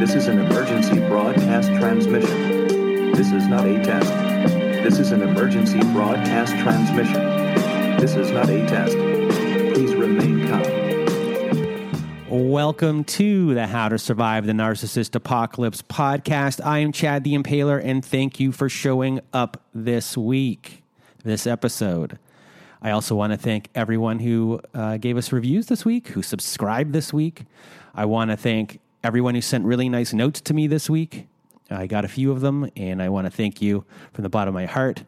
This is an emergency broadcast transmission. This is not a test. This is an emergency broadcast transmission. This is not a test. Please remain calm. Welcome to the How to Survive the Narcissist Apocalypse podcast. I am Chad the Impaler, and thank you for showing up this week, this episode. I also want to thank everyone who uh, gave us reviews this week, who subscribed this week. I want to thank everyone who sent really nice notes to me this week. I got a few of them, and I want to thank you from the bottom of my heart.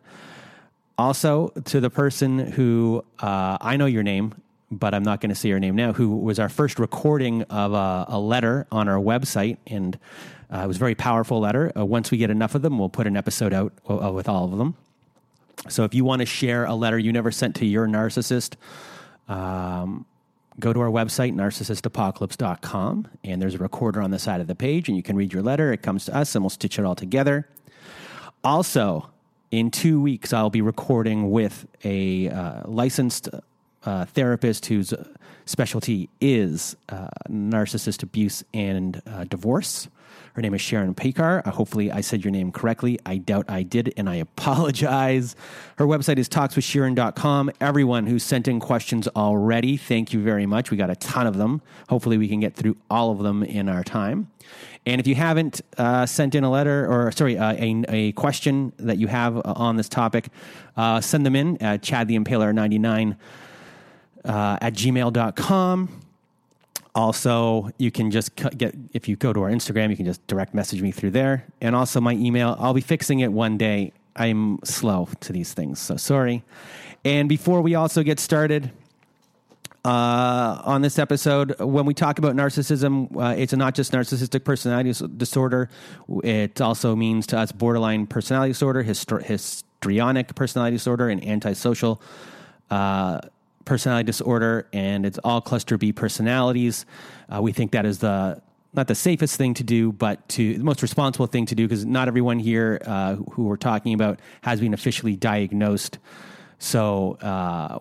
Also, to the person who uh, I know your name, but I'm not going to say your name now, who was our first recording of a, a letter on our website. And uh, it was a very powerful letter. Uh, once we get enough of them, we'll put an episode out uh, with all of them. So if you want to share a letter you never sent to your narcissist, um, go to our website, narcissistapocalypse.com, and there's a recorder on the side of the page, and you can read your letter. It comes to us, and we'll stitch it all together. Also, in two weeks, I'll be recording with a uh, licensed uh, therapist whose specialty is uh, narcissist abuse and uh, divorce. Her name is Sharon Pekar. Uh, hopefully, I said your name correctly. I doubt I did, and I apologize. Her website is talkswithsharon.com. Everyone who sent in questions already, thank you very much. We got a ton of them. Hopefully, we can get through all of them in our time. And if you haven't uh, sent in a letter or, sorry, uh, a, a, question that you have uh, on this topic, uh, send them in at chadtheimpaler99 uh, at gmail.com. Also, you can just get, if you go to our Instagram, you can just direct message me through there. And also, my email, I'll be fixing it one day. I'm slow to these things, so sorry. And before we also get started, uh, on this episode, when we talk about narcissism, uh, it's not just narcissistic personality disorder. It also means to us borderline personality disorder, histrionic personality disorder, and antisocial uh, personality disorder, and it's all cluster B personalities. Uh, we think that is the not the safest thing to do, but to the most responsible thing to do because not everyone here uh, who we're talking about has been officially diagnosed. So uh,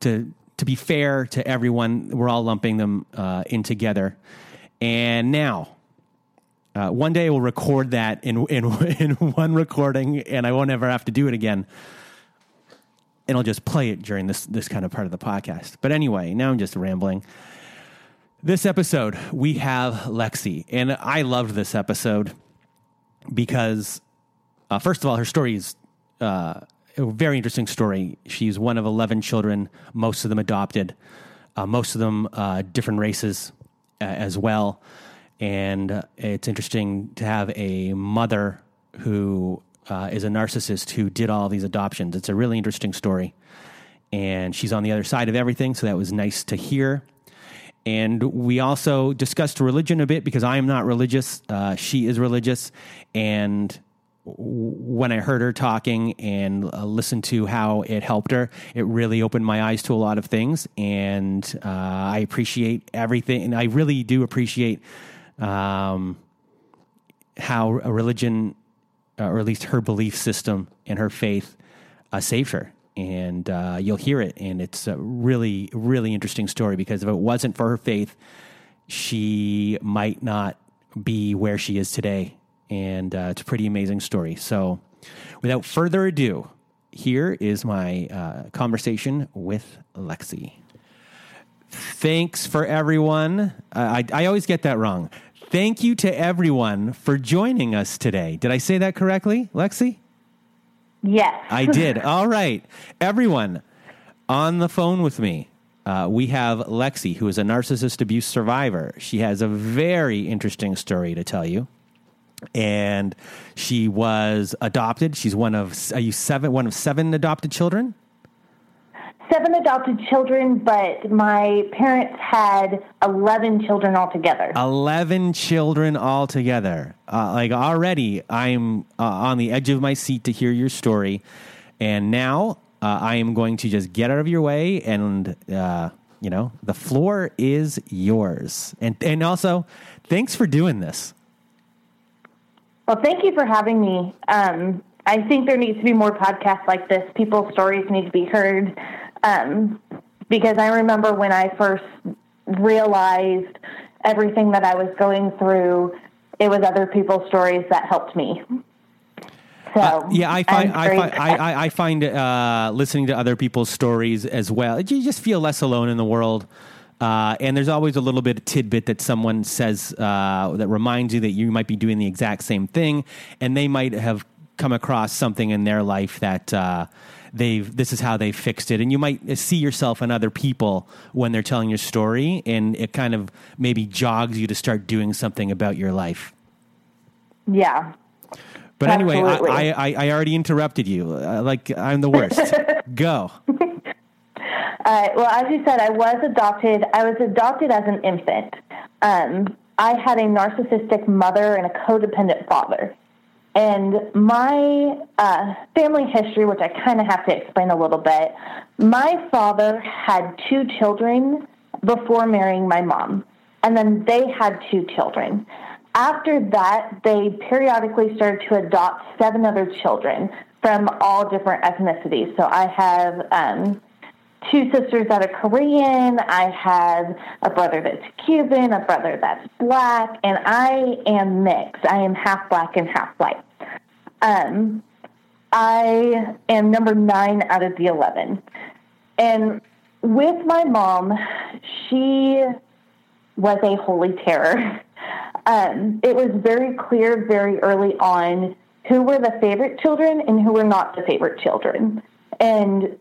to to be fair to everyone, we're all lumping them uh, in together. And now. Uh, one day we'll record that in, in in one recording, and I won't ever have to do it again and I'll just play it during this this kind of part of the podcast. But anyway, now I'm just rambling. This episode, we have Lexie, and I loved this episode because, uh, first of all, her story is uh, a very interesting story. She's one of 11 children, most of them adopted, uh, most of them uh, different races uh, as well. And uh, it's interesting to have a mother who uh, is a narcissist who did all these adoptions. It's a really interesting story. And she's on the other side of everything, so that was nice to hear. And we also discussed religion a bit because I am not religious. Uh, she is religious. And when I heard her talking and uh, listened to how it helped her, it really opened my eyes to a lot of things. And uh, I appreciate everything. And I really do appreciate um, how a religion uh, or at least her belief system and her faith, uh, saved her. And uh, you'll hear it. And it's a really, really interesting story because if it wasn't for her faith, she might not be where she is today. And uh, it's a pretty amazing story. So, without further ado, here is my uh, conversation with Lexie. Thanks for everyone. I, I always get that wrong. Thank you to everyone for joining us today. Did I say that correctly, Lexie? Yes. I did. All right. Everyone on the phone with me, uh, we have Lexie, who is a narcissist abuse survivor. She has a very interesting story to tell you. And she was adopted. She's one of are you seven one of seven adopted children? Seven adopted children, but my parents had 11 children altogether. 11 children altogether. Uh, like already, I'm uh, on the edge of my seat to hear your story. And now uh, I am going to just get out of your way and, uh, you know, the floor is yours. And, and also, thanks for doing this. Well, thank you for having me. Um, I think there needs to be more podcasts like this. People's stories need to be heard. Um, because I remember when I first realized everything that I was going through, it was other people's stories that helped me. So uh, yeah, I find I find, I, I find uh, listening to other people's stories as well. You just feel less alone in the world. Uh, and there's always a little bit of tidbit that someone says uh, that reminds you that you might be doing the exact same thing, and they might have come across something in their life that uh, they've this is how they fixed it. And you might see yourself in other people when they're telling your story and it kind of maybe jogs you to start doing something about your life. Yeah. But anyway I, I, I already interrupted you. Uh, like i'm the worst. Go. Uh, well as you said i was adopted i was adopted as an infant. Um, i had a narcissistic mother and a codependent father and my uh, family history, which I kind of have to explain a little bit, my father had two children before marrying my mom, and then they had two children. After that, they periodically started to adopt seven other children from all different ethnicities. So I have um, two sisters that are Korean. I have a brother that's Cuban, a brother that's black, and I am mixed. I am half black and half white. Um, I am number nine out of the 11. And with my mom, she was a holy terror. Um, it was very clear very early on who were the favorite children and who were not the favorite children. And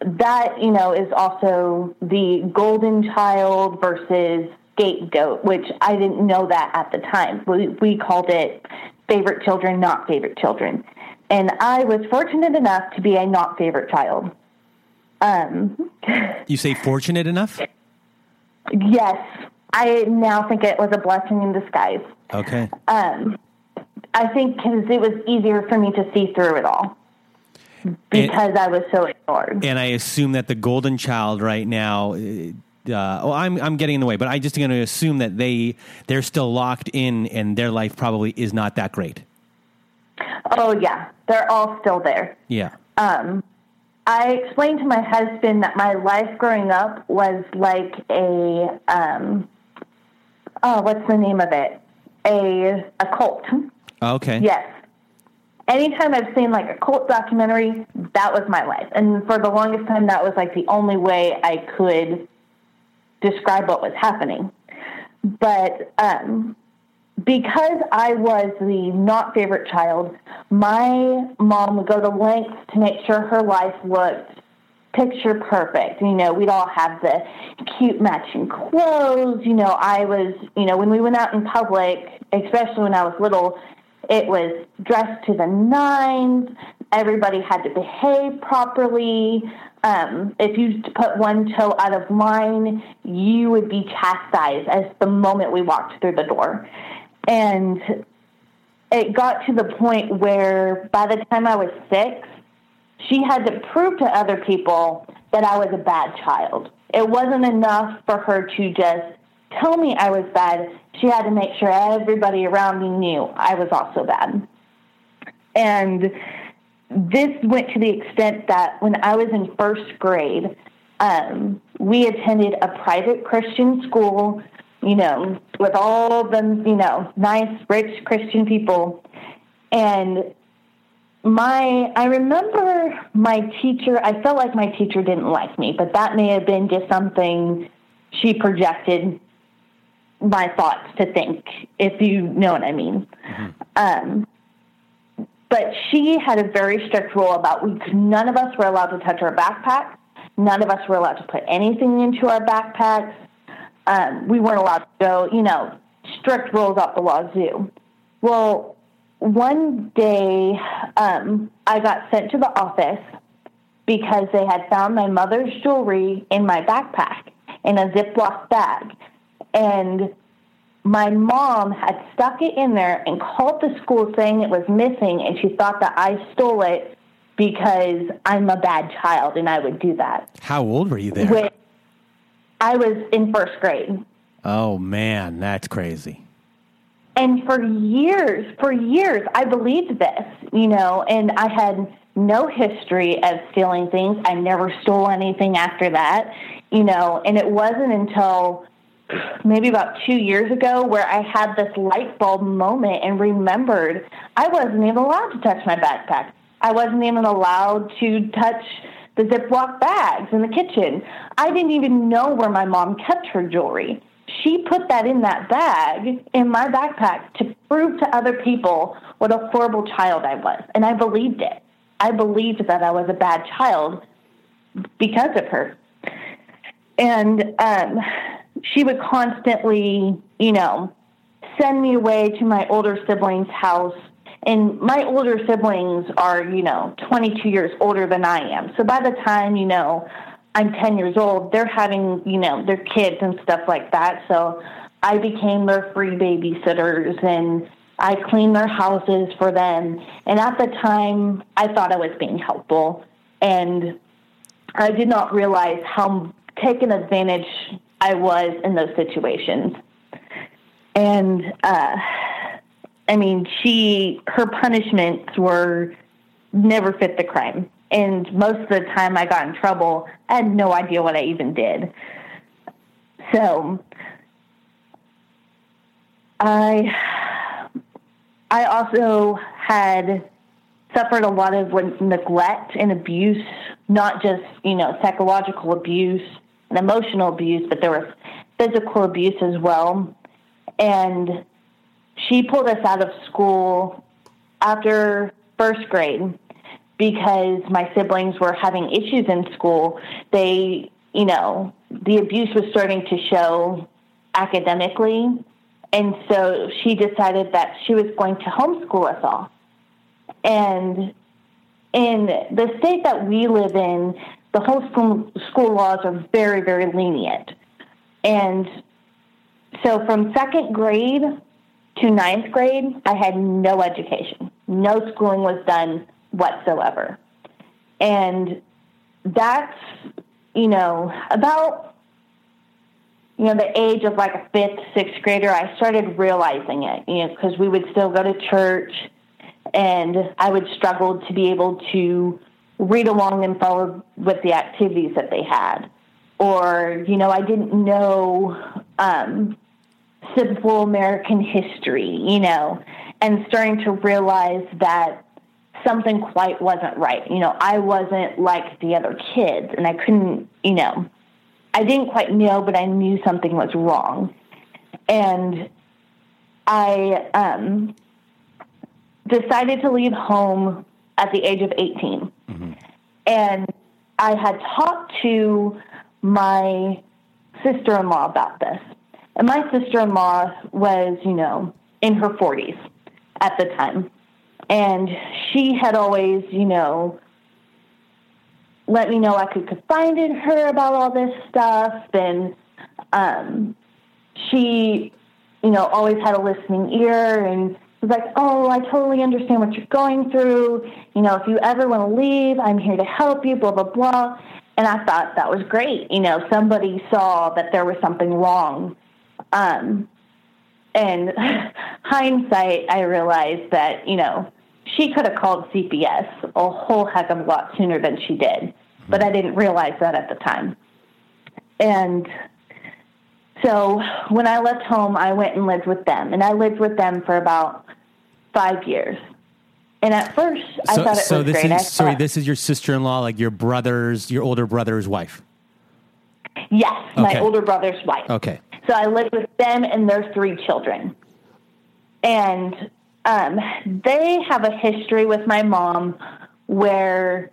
that, you know, is also the golden child versus scapegoat, which I didn't know that at the time. We, we called it favorite children, not favorite children. And I was fortunate enough to be a not favorite child. Um, you say fortunate enough? Yes. I now think it was a blessing in disguise. Okay. Um, I think because it was easier for me to see through it all because and, I was so ignored. And I assume that the golden child right now uh, well, I'm I'm getting in the way, but I'm just going to assume that they they're still locked in, and their life probably is not that great. Oh yeah, they're all still there. Yeah. Um, I explained to my husband that my life growing up was like a um, oh, what's the name of it? A a cult. Okay. Yes. Anytime I've seen like a cult documentary, that was my life, and for the longest time, that was like the only way I could describe what was happening. But um, because I was the not favorite child, my mom would go to lengths to make sure her life looked picture perfect. You know, we'd all have the cute matching clothes. You know, I was, you know, when we went out in public, especially when I was little, it was dressed to the nines. Everybody had to behave properly. Um, if you put one toe out of line, you would be chastised as the moment we walked through the door. And it got to the point where by the time I was six, she had to prove to other people that I was a bad child. It wasn't enough for her to just tell me I was bad. She had to make sure everybody around me knew I was also bad. And this went to the extent that when I was in first grade, um, we attended a private Christian school, you know, with all the, you know, nice, rich Christian people. And my, I remember my teacher, I felt like my teacher didn't like me, but that may have been just something she projected my thoughts to think, if you know what I mean. Mm-hmm. Um, but she had a very strict rule about we none of us were allowed to touch our backpacks. None of us were allowed to put anything into our backpacks. Um, we weren't allowed to go, you know, strict rules out the wazoo. Well, one day um, I got sent to the office because they had found my mother's jewelry in my backpack in a Ziploc bag. And my mom had stuck it in there and called the school saying it was missing, and she thought that I stole it because I'm a bad child and I would do that. How old were you there? When I was in first grade. Oh man, that's crazy. And for years, for years, I believed this, you know, and I had no history of stealing things. I never stole anything after that, you know, and it wasn't until maybe about two years ago where I had this light bulb moment and remembered I wasn't even allowed to touch my backpack. I wasn't even allowed to touch the Ziploc bags in the kitchen. I didn't even know where my mom kept her jewelry. She put that in that bag in my backpack to prove to other people what a horrible child I was. And I believed it. I believed that I was a bad child because of her. And um, she would constantly, you know, send me away to my older siblings' house and my older siblings are, you know, 22 years older than I am. So by the time, you know, I'm 10 years old, they're having, you know, their kids and stuff like that. So I became their free babysitters and I cleaned their houses for them. And at the time, I thought I was being helpful. And I did not realize how taken advantage I was in those situations. And, uh, I mean, she her punishments were never fit the crime. And most of the time I got in trouble, I had no idea what I even did. So I I also had suffered a lot of neglect and abuse, not just, you know, psychological abuse emotional abuse, but there was physical abuse as well. And she pulled us out of school after first grade because my siblings were having issues in school. They, you know, the abuse was starting to show academically. And so she decided that she was going to homeschool us all. And in the state that we live in, the homeschool school laws are very, very lenient. And so from second grade to ninth grade, I had no education. No schooling was done whatsoever. And that's, you know, about, you know, the age of like a fifth, sixth grader, I started realizing it, you know, because we would still go to church and I would struggle to be able to read along and follow with the activities that they had. Or, you know, I didn't know um, simple American history, you know, and starting to realize that something quite wasn't right. You know, I wasn't like the other kids, and I couldn't, you know, I didn't quite know, but I knew something was wrong. And I um, decided to leave home at the age of 18. Mm-hmm. And I had talked to my sister in law about this. And my sister in law was, you know, in her 40s at the time. And she had always, you know, let me know I could confide in her about all this stuff. And um, she, you know, always had a listening ear and was like, oh, I totally understand what you're going through. You know, if you ever want to leave, I'm here to help you, blah, blah, blah. And I thought that was great. You know, somebody saw that there was something wrong um, and hindsight, I realized that, you know, she could have called CPS a whole heck of a lot sooner than she did, but I didn't realize that at the time. And so when I left home, I went and lived with them, and I lived with them for about five years. And at first, I so, thought it so was this great. Is, sorry, this is your sister-in-law, like your brother's, your older brother's wife. Yes, my older brother's wife. Okay. So I lived with them and their three children. And um, they have a history with my mom where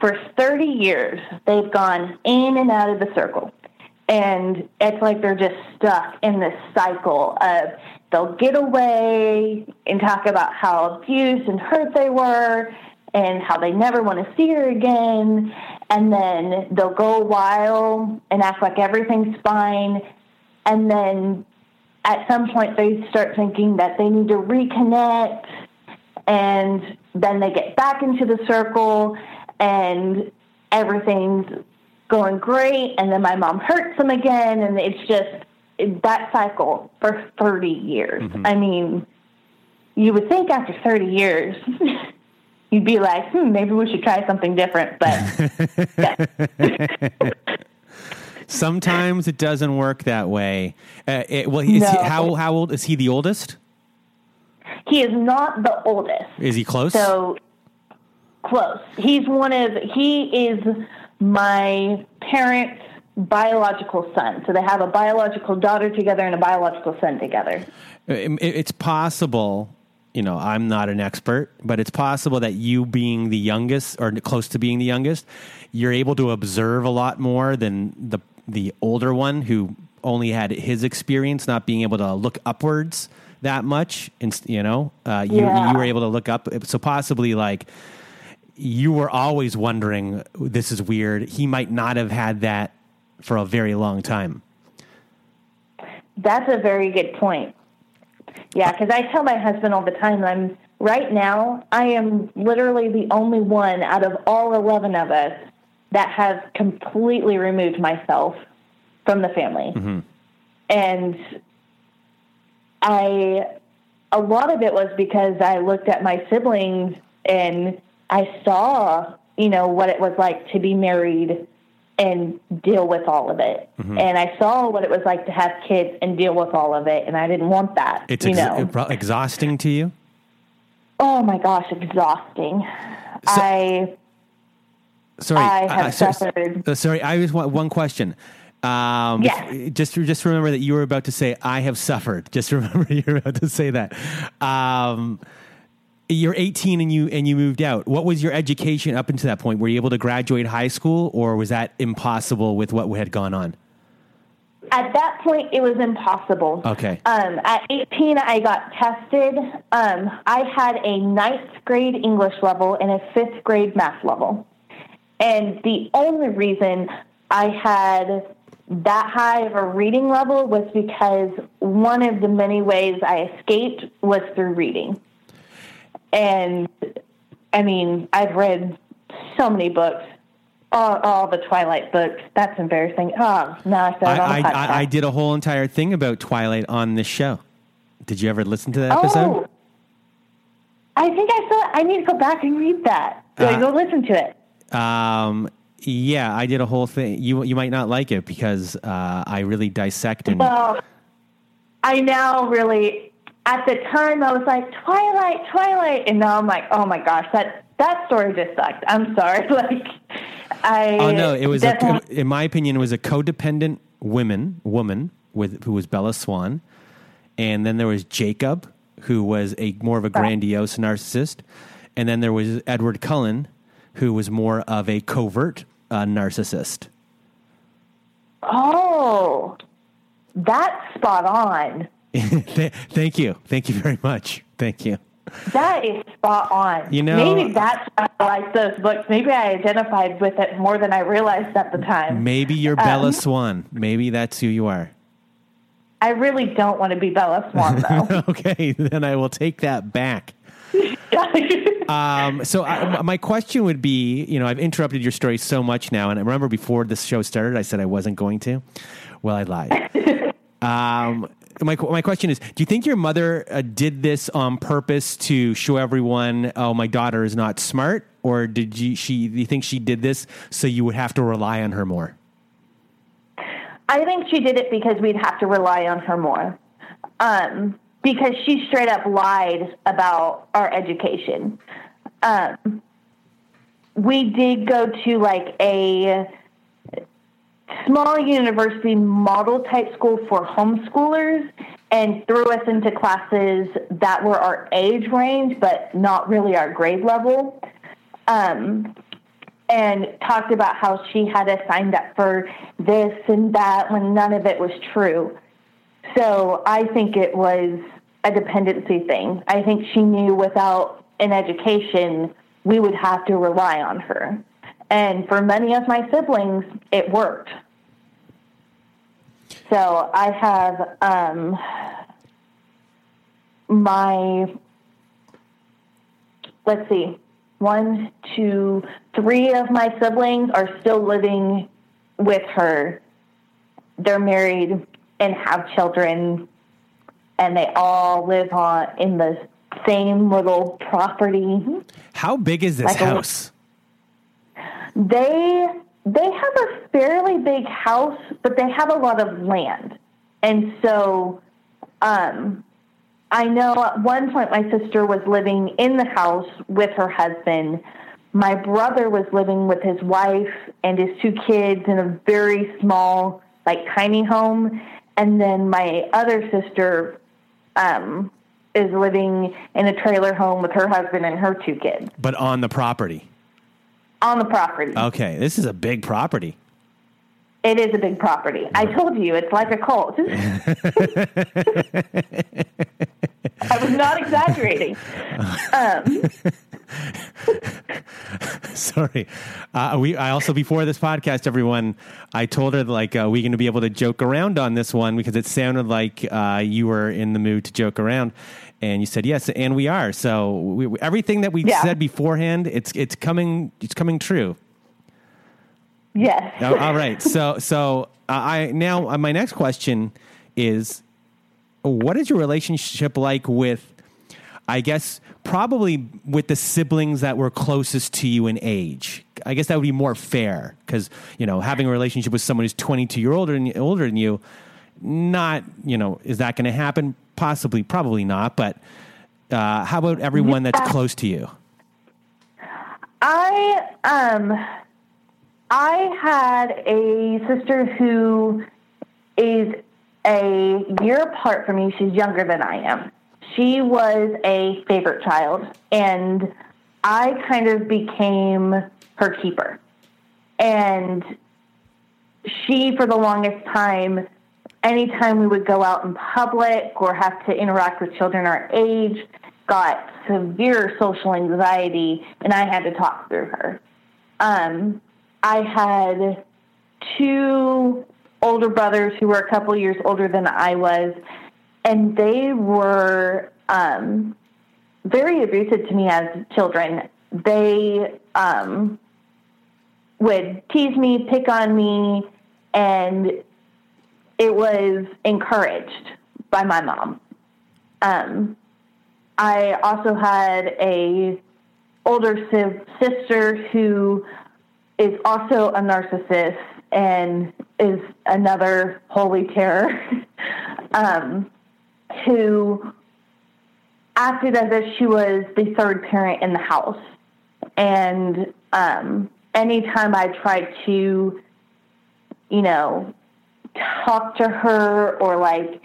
for 30 years they've gone in and out of the circle. And it's like they're just stuck in this cycle of they'll get away and talk about how abused and hurt they were. and how they never want to see her again. And then they'll go a while and act like everything's fine. And then at some point, they start thinking that they need to reconnect. And then they get back into the circle and everything's going great. And then my mom hurts them again. And it's just that cycle for 30 years. I mean, you would think after 30 years, you'd be like, hmm, maybe we should try something different. But. Sometimes it doesn't work that way. Uh, it, well, is he, how how old is he? The oldest? he is not the oldest. Is he close? So close. He's one of, he is my parents' biological son. So they have a biological daughter together and a biological son together. It- it's possible. You know, I'm not an expert, but it's possible that you being the youngest or close to being the youngest, you're able to observe a lot more than the the older one who only had his experience, not being able to look upwards that much. And you know, uh, you Yeah. you were able to look up. So possibly like you were always wondering, this is weird. He might not have had that for a very long time. That's a very good point. Yeah, because I tell my husband all the time, I'm right now, I am literally the only one out of all 11 of us that has completely removed myself from the family. Mm-hmm. And I, a lot of it was because I looked at my siblings and I saw, you know, what it was like to be married and deal with all of it. And I saw what it was like to have kids and deal with all of it, and I didn't want that. It's you ex- know, exhausting to you. oh my gosh, exhausting. I Sorry, I have so- suffered- uh, sorry, I just want one question. Um, Yes. Just just remember that you were about to say I have suffered. Just remember you're about to say that. Um, you're 18 and you and you moved out. What was your education up until that point? Were you able to graduate high school, or was that impossible with what had gone on? at that point it was impossible. Okay. Um, at 18, I got tested. Um, I had a ninth grade English level and a fifth grade math level. And the only reason I had that high of a reading level was because one of the many ways I escaped was through reading. And I mean, I've read so many books. All, all the Twilight books. That's embarrassing. Oh, now I said I, I. I, I did a whole entire thing about Twilight on this show. Did you ever listen to that episode? Oh, I think I saw. I need to go back and read that. Go, Uh, go listen to it. Um, yeah, I did a whole thing. You you might not like it because uh, I really dissect and Well, I now really. At the time, I was like Twilight, Twilight, and now I'm like, oh my gosh, that that story just sucked. I'm sorry. Like, I. Oh no! It was, a, in my opinion, it was a codependent woman, woman with who was Bella Swan, and then there was Jacob, who was a more of a grandiose narcissist, and then there was Edward Cullen, who was more of a covert uh, narcissist. oh, that's spot on. Th- Thank you, thank you very much. Thank you. That is spot on. You know- maybe that's why I like those books. Maybe I identified with it more than I realized at the time. Maybe you're Um, Bella Swan. Maybe that's who you are. I really don't want to be Bella Swan, though. okay, then I will take that back. Um, so I, my question would be, you know, I've interrupted your story so much now, and I remember before this show started, I said I wasn't going to. Well, I lied. um, my my question is: Do you think your mother uh, did this on purpose to show everyone, "Oh, my daughter is not smart," or did you, she? Do you think she did this so you would have to rely on her more? I think she did it because we'd have to rely on her more. Um, because she straight up lied about our education. Um, we did go to like a small university model type school for homeschoolers and threw us into classes that were our age range, but not really our grade level. Um, and talked about how she had us signed up for this and that when none of it was true. So I think it was a dependency thing. I think she knew without an education we would have to rely on her. And for many of my siblings, it worked. So I have um, my, let's see, one, two, three of my siblings are still living with her. They're married and have children, and they all live on in the same little property. How big is this Like house? They they have a fairly big house, but they have a lot of land, and so um, I know at one point my sister was living in the house with her husband. My brother was living with his wife and his two kids in a very small, like tiny home, and then my other sister um, is living in a trailer home with her husband and her two kids but on the property. On the property. Okay, this is a big property. It is a big property. I told you, it's like a cult. I was not exaggerating. Um, Sorry. Uh, we. I also before this podcast, everyone, I told her like uh, we going to be able to joke around on this one because it sounded like uh, you were in the mood to joke around, and you said yes, and we are. So we, we- everything that we Yeah. said beforehand, it's it's coming it's coming true. yes. Oh, all right. So so uh, I now uh, my next question is, what is your relationship like with? I guess probably with the siblings that were closest to you in age. I guess that would be more fair because you know having a relationship with someone who's twenty two year older than older than you, not you know is that going to happen? Possibly, probably not. But uh, how about everyone that's close to you? I um I had a sister who is a year apart from me. She's younger than I am. She was a favorite child and I kind of became her keeper. And she for the longest time anytime we would go out in public or have to interact with children our age, got severe social anxiety, and I had to talk through her. Um, I had two older brothers who were a couple years older than I was, and they were um, very abusive to me as children. They um, would tease me, pick on me, and it was encouraged by my mom. Um, I also had a older si- sister who is also a narcissist and is another holy terror, um, who acted as if she was the third parent in the house. And um, anytime I tried to, you know, talk to her or like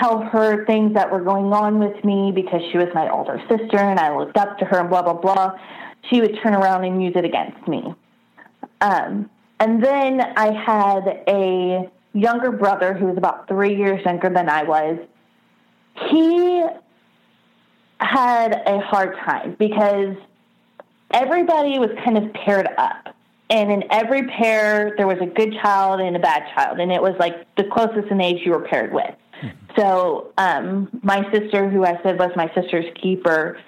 tell her things that were going on with me because she was my older sister and I looked up to her and blah blah blah, she would turn around and use it against me. Um, and then I had a younger brother who was about three years younger than I was. He had a hard time because everybody was kind of paired up. And in every pair, there was a good child and a bad child. And it was like the closest in age you were paired with. So um, my sister, who I said was my sister's keeper,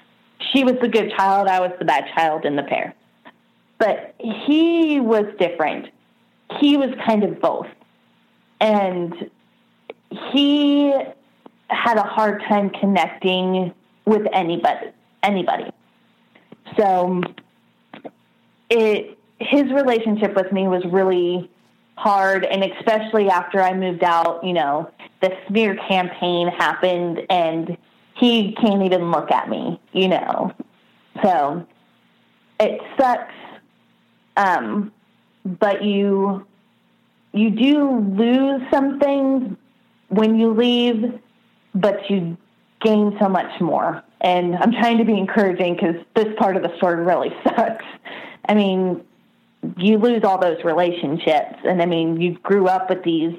she was the good child. I was the bad child in the pair. But he was different. He was kind of both. And he had a hard time connecting with anybody. Anybody. So it his relationship with me was really hard and especially after I moved out, you know, the smear campaign happened and he can't even look at me, you know. So it sucks. Um, but you you do lose some things when you leave, but you gain so much more. And I'm trying to be encouraging because this part of the story really sucks. I mean, you lose all those relationships. And I mean, you grew up with these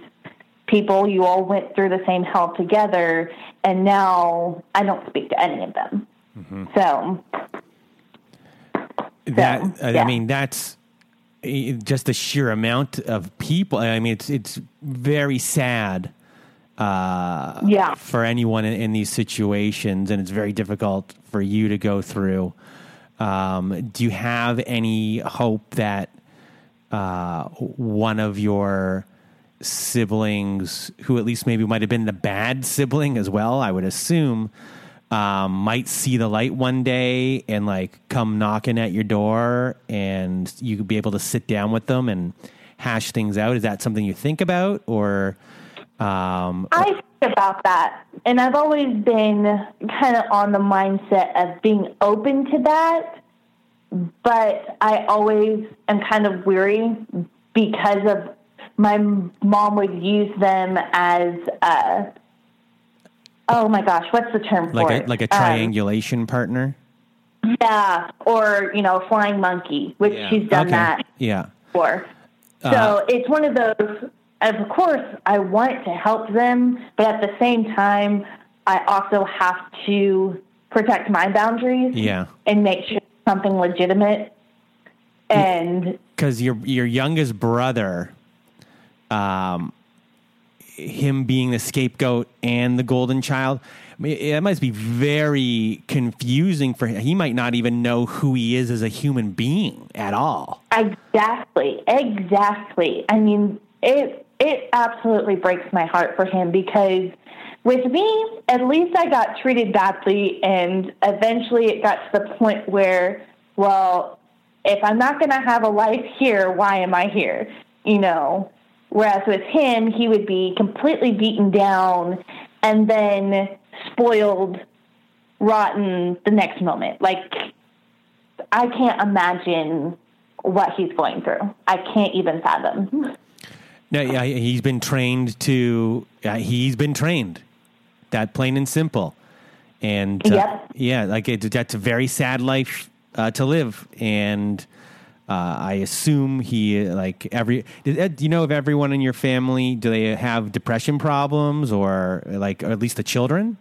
people, you all went through the same hell together, and now I don't speak to any of them. So that So, I yeah. mean that's eh, just the sheer amount of people. I mean, it's it's very sad. Uh, Yeah. for anyone in, in these situations, and it's very difficult for you to go through. Um, do you have any hope that uh, one of your siblings, who at least maybe might have been the bad sibling as well, I would assume, um, might see the light one day and like come knocking at your door, and you could be able to sit down with them and hash things out? Is that something you think about, or um, I about that, and I've always been kind of on the mindset of being open to that, but I always am kind of weary because of my mom would use them as uh oh my gosh, what's the term like for a it? like a Um, triangulation partner? yeah, or you know, a flying monkey, which she's done Okay. that Yeah. for. So Uh, it's one of those. Of course, I want to help them, but at the same time, I also have to protect my boundaries Yeah. and make sure something legitimate. And because your your youngest brother, um, him being the scapegoat and the golden child, I mean, it must be very confusing for him. He might not even know who he is as a human being at all. exactly, exactly. I mean, it it absolutely breaks my heart for him because with me, at least I got treated badly, and eventually it got to the point where, well, if I'm not going to have a life here, why am I here? You know. Whereas with him, he would be completely beaten down and then spoiled, rotten the next moment. Like, I can't imagine what he's going through. I can't even fathom. Hmm. No, yeah, he's been trained to. Uh, he's been trained. That plain and simple. And uh, Yep. yeah, like it, that's a very sad life uh, to live. And uh, I assume he like every. Did, do you know if everyone in your family do they have depression problems or like or at least the children?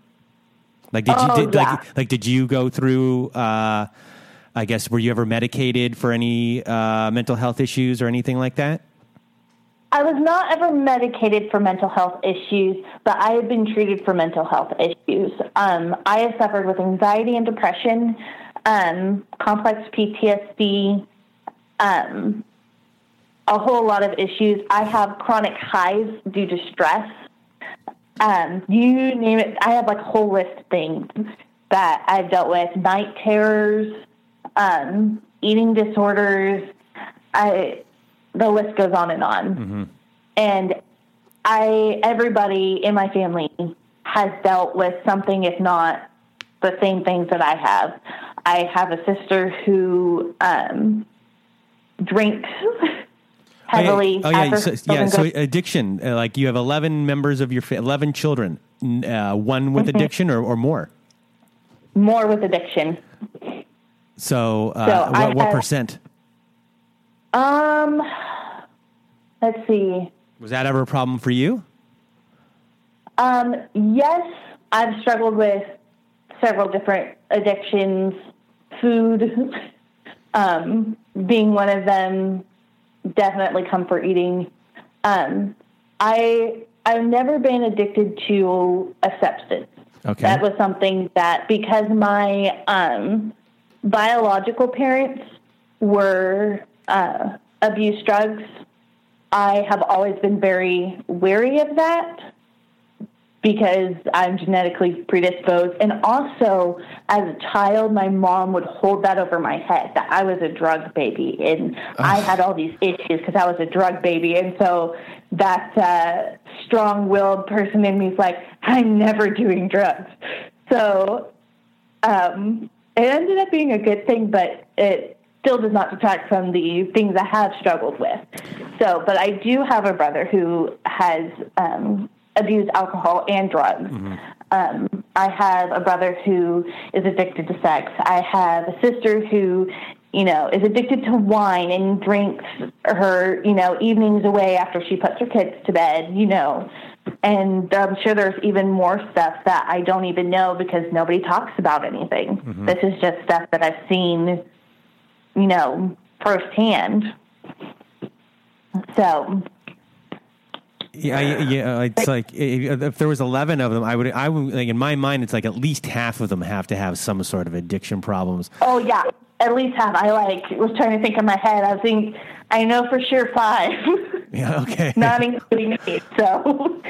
Like did you Oh, did, yeah. like like did you go through? Uh, I guess were you ever medicated for any uh, mental health issues or anything like that? I was not ever medicated for mental health issues, but I have been treated for mental health issues. Um, I have suffered with anxiety and depression, um, complex PTSD, um, a whole lot of issues. I have chronic highs due to stress. Um, you name it. I have like a whole list of things that I've dealt with: night terrors, um, eating disorders. I the list goes on and on. And I everybody in my family has dealt with something, if not the same things that I have. I have a sister who um, drinks heavily. Oh yeah, oh, yeah. So, yeah. So addiction, uh, like you have eleven members of your fa- eleven children, uh, one with Mm-hmm. addiction or, or more. more with addiction. So, uh, So what, what have- percent Um, let's see. was that ever a problem for you? Um, yes, I've struggled with several different addictions, food um, being one of them, definitely comfort eating. Um, I I've never been addicted to a substance. Okay. That was something that because my um, biological parents were uh, abused drugs, I have always been very wary of that because I'm genetically predisposed. And also, as a child, my mom would hold that over my head that I was a drug baby and I had all these issues because I was a drug baby. And so that uh, strong willed person in me is like, I'm never doing drugs. So um, it ended up being a good thing, but it still does not detract from the things I have struggled with. So, but I do have a brother who has um, abused alcohol and drugs. Um, I have a brother who is addicted to sex. I have a sister who, you know, is addicted to wine and drinks her, you know, evenings away after she puts her kids to bed, you know. And I'm sure there's even more stuff that I don't even know because nobody talks about anything. This is just stuff that I've seen you know, firsthand. So yeah, yeah. It's like if there was eleven of them, I would. I would like in my mind, it's like at least half of them have to have some sort of addiction problems. Oh yeah, at least half. I like was trying to think in my head. I was thinking, I know for sure five. Yeah. Okay. Not including me. So.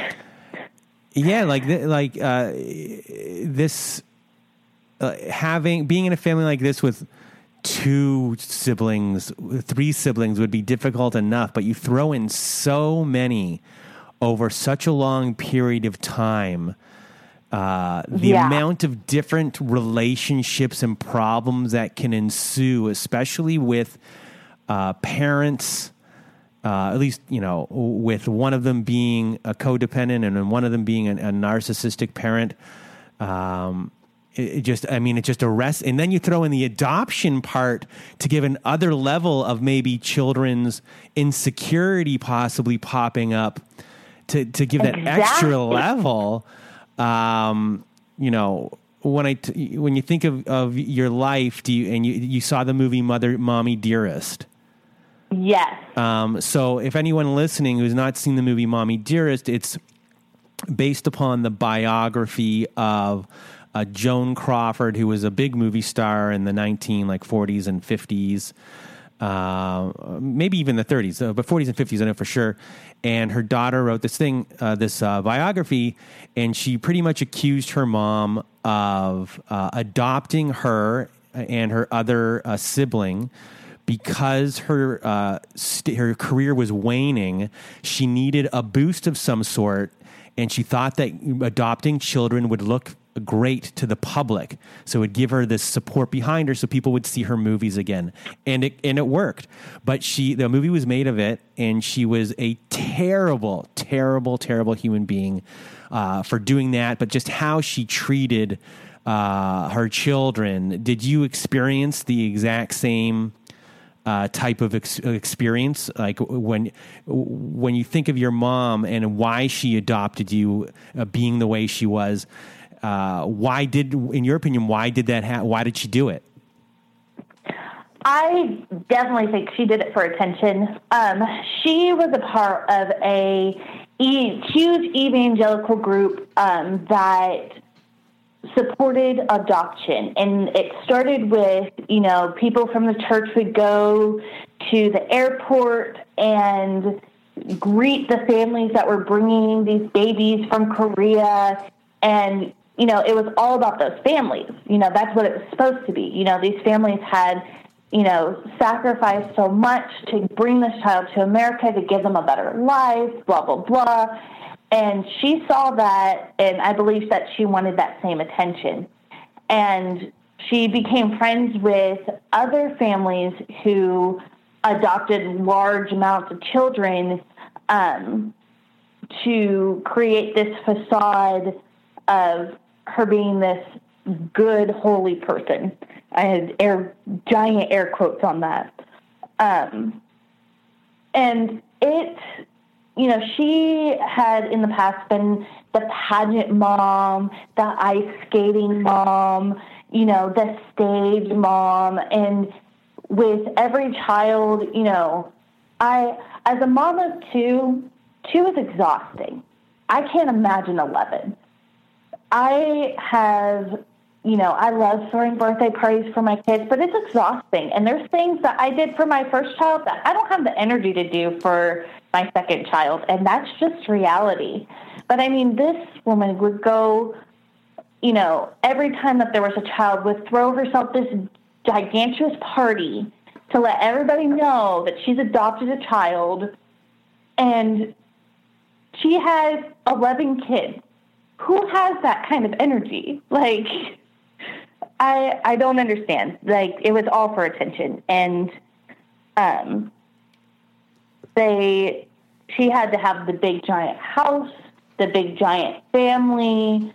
Yeah, like like uh, this, uh, having being in a family like this with two siblings, three siblings would be difficult enough, but you throw in so many over such a long period of time. Uh, the Yeah. amount of different relationships and problems that can ensue, especially with uh, parents, uh, at least you know, with one of them being a codependent and one of them being a, a narcissistic parent. Um, it, just, I mean, it just arrests, and then you throw in the adoption part to give an other level of maybe children's insecurity possibly popping up to to give that extra level. Um, you know, when I t- when you think of, of your life, do you and you you saw the movie Mother, Mommy, Dearest. Yes. Um, so, if anyone listening who's not seen the movie Mommy Dearest, it's based upon the biography of Joan Crawford, who was a big movie star in the nineteen like forties and fifties, uh, maybe even the thirties, uh, but forties and fifties, I know for sure. And her daughter wrote this thing, uh, this uh, biography, and she pretty much accused her mom of uh, adopting her and her other sibling because her uh, st- her career was waning, she needed a boost of some sort, and she thought that adopting children would look great to the public, so it would give her this support behind her, so people would see her movies again, and it and it worked. But she, the movie was made of it, and she was a terrible, terrible, terrible human being uh, for doing that. But just how she treated uh, her children, did you experience the exact same? uh, type of ex- experience like when when you think of your mom and why she adopted you uh, being the way she was uh, why did in your opinion why did that ha- why did she do it I definitely think she did it for attention. Um, she was a part of a e- huge evangelical group um, that supported adoption, and it started with you know people from the church would go to the airport and greet the families that were bringing these babies from Korea and you know it was all about those families. You know that's what it was supposed to be. You know these families had you know sacrificed so much to bring this child to America to give them a better life blah blah blah. And she saw that and I believe that she wanted that same attention. And she became friends with other families who adopted large amounts of children um, to create this facade of her being this good, holy person. I had air giant air quotes on that. Um, and it, you know, she had in the past been the pageant mom, the ice skating mom, you know, the stage mom, and with every child, you know, I, as a mom of two, two is exhausting. I can't imagine 11. I have, you know, I love throwing birthday parties for my kids, but it's exhausting. And there's things that I did for my first child that I don't have the energy to do for my second child. And that's just reality. But I mean, this woman would go, you know, every time that there was a child, would throw herself this gigantuous party to let everybody know that she's adopted a child. And she has 11 kids. Who has that kind of energy? Like, I I don't understand. Like, it was all for attention, and um, they she had to have the big giant house, the big giant family.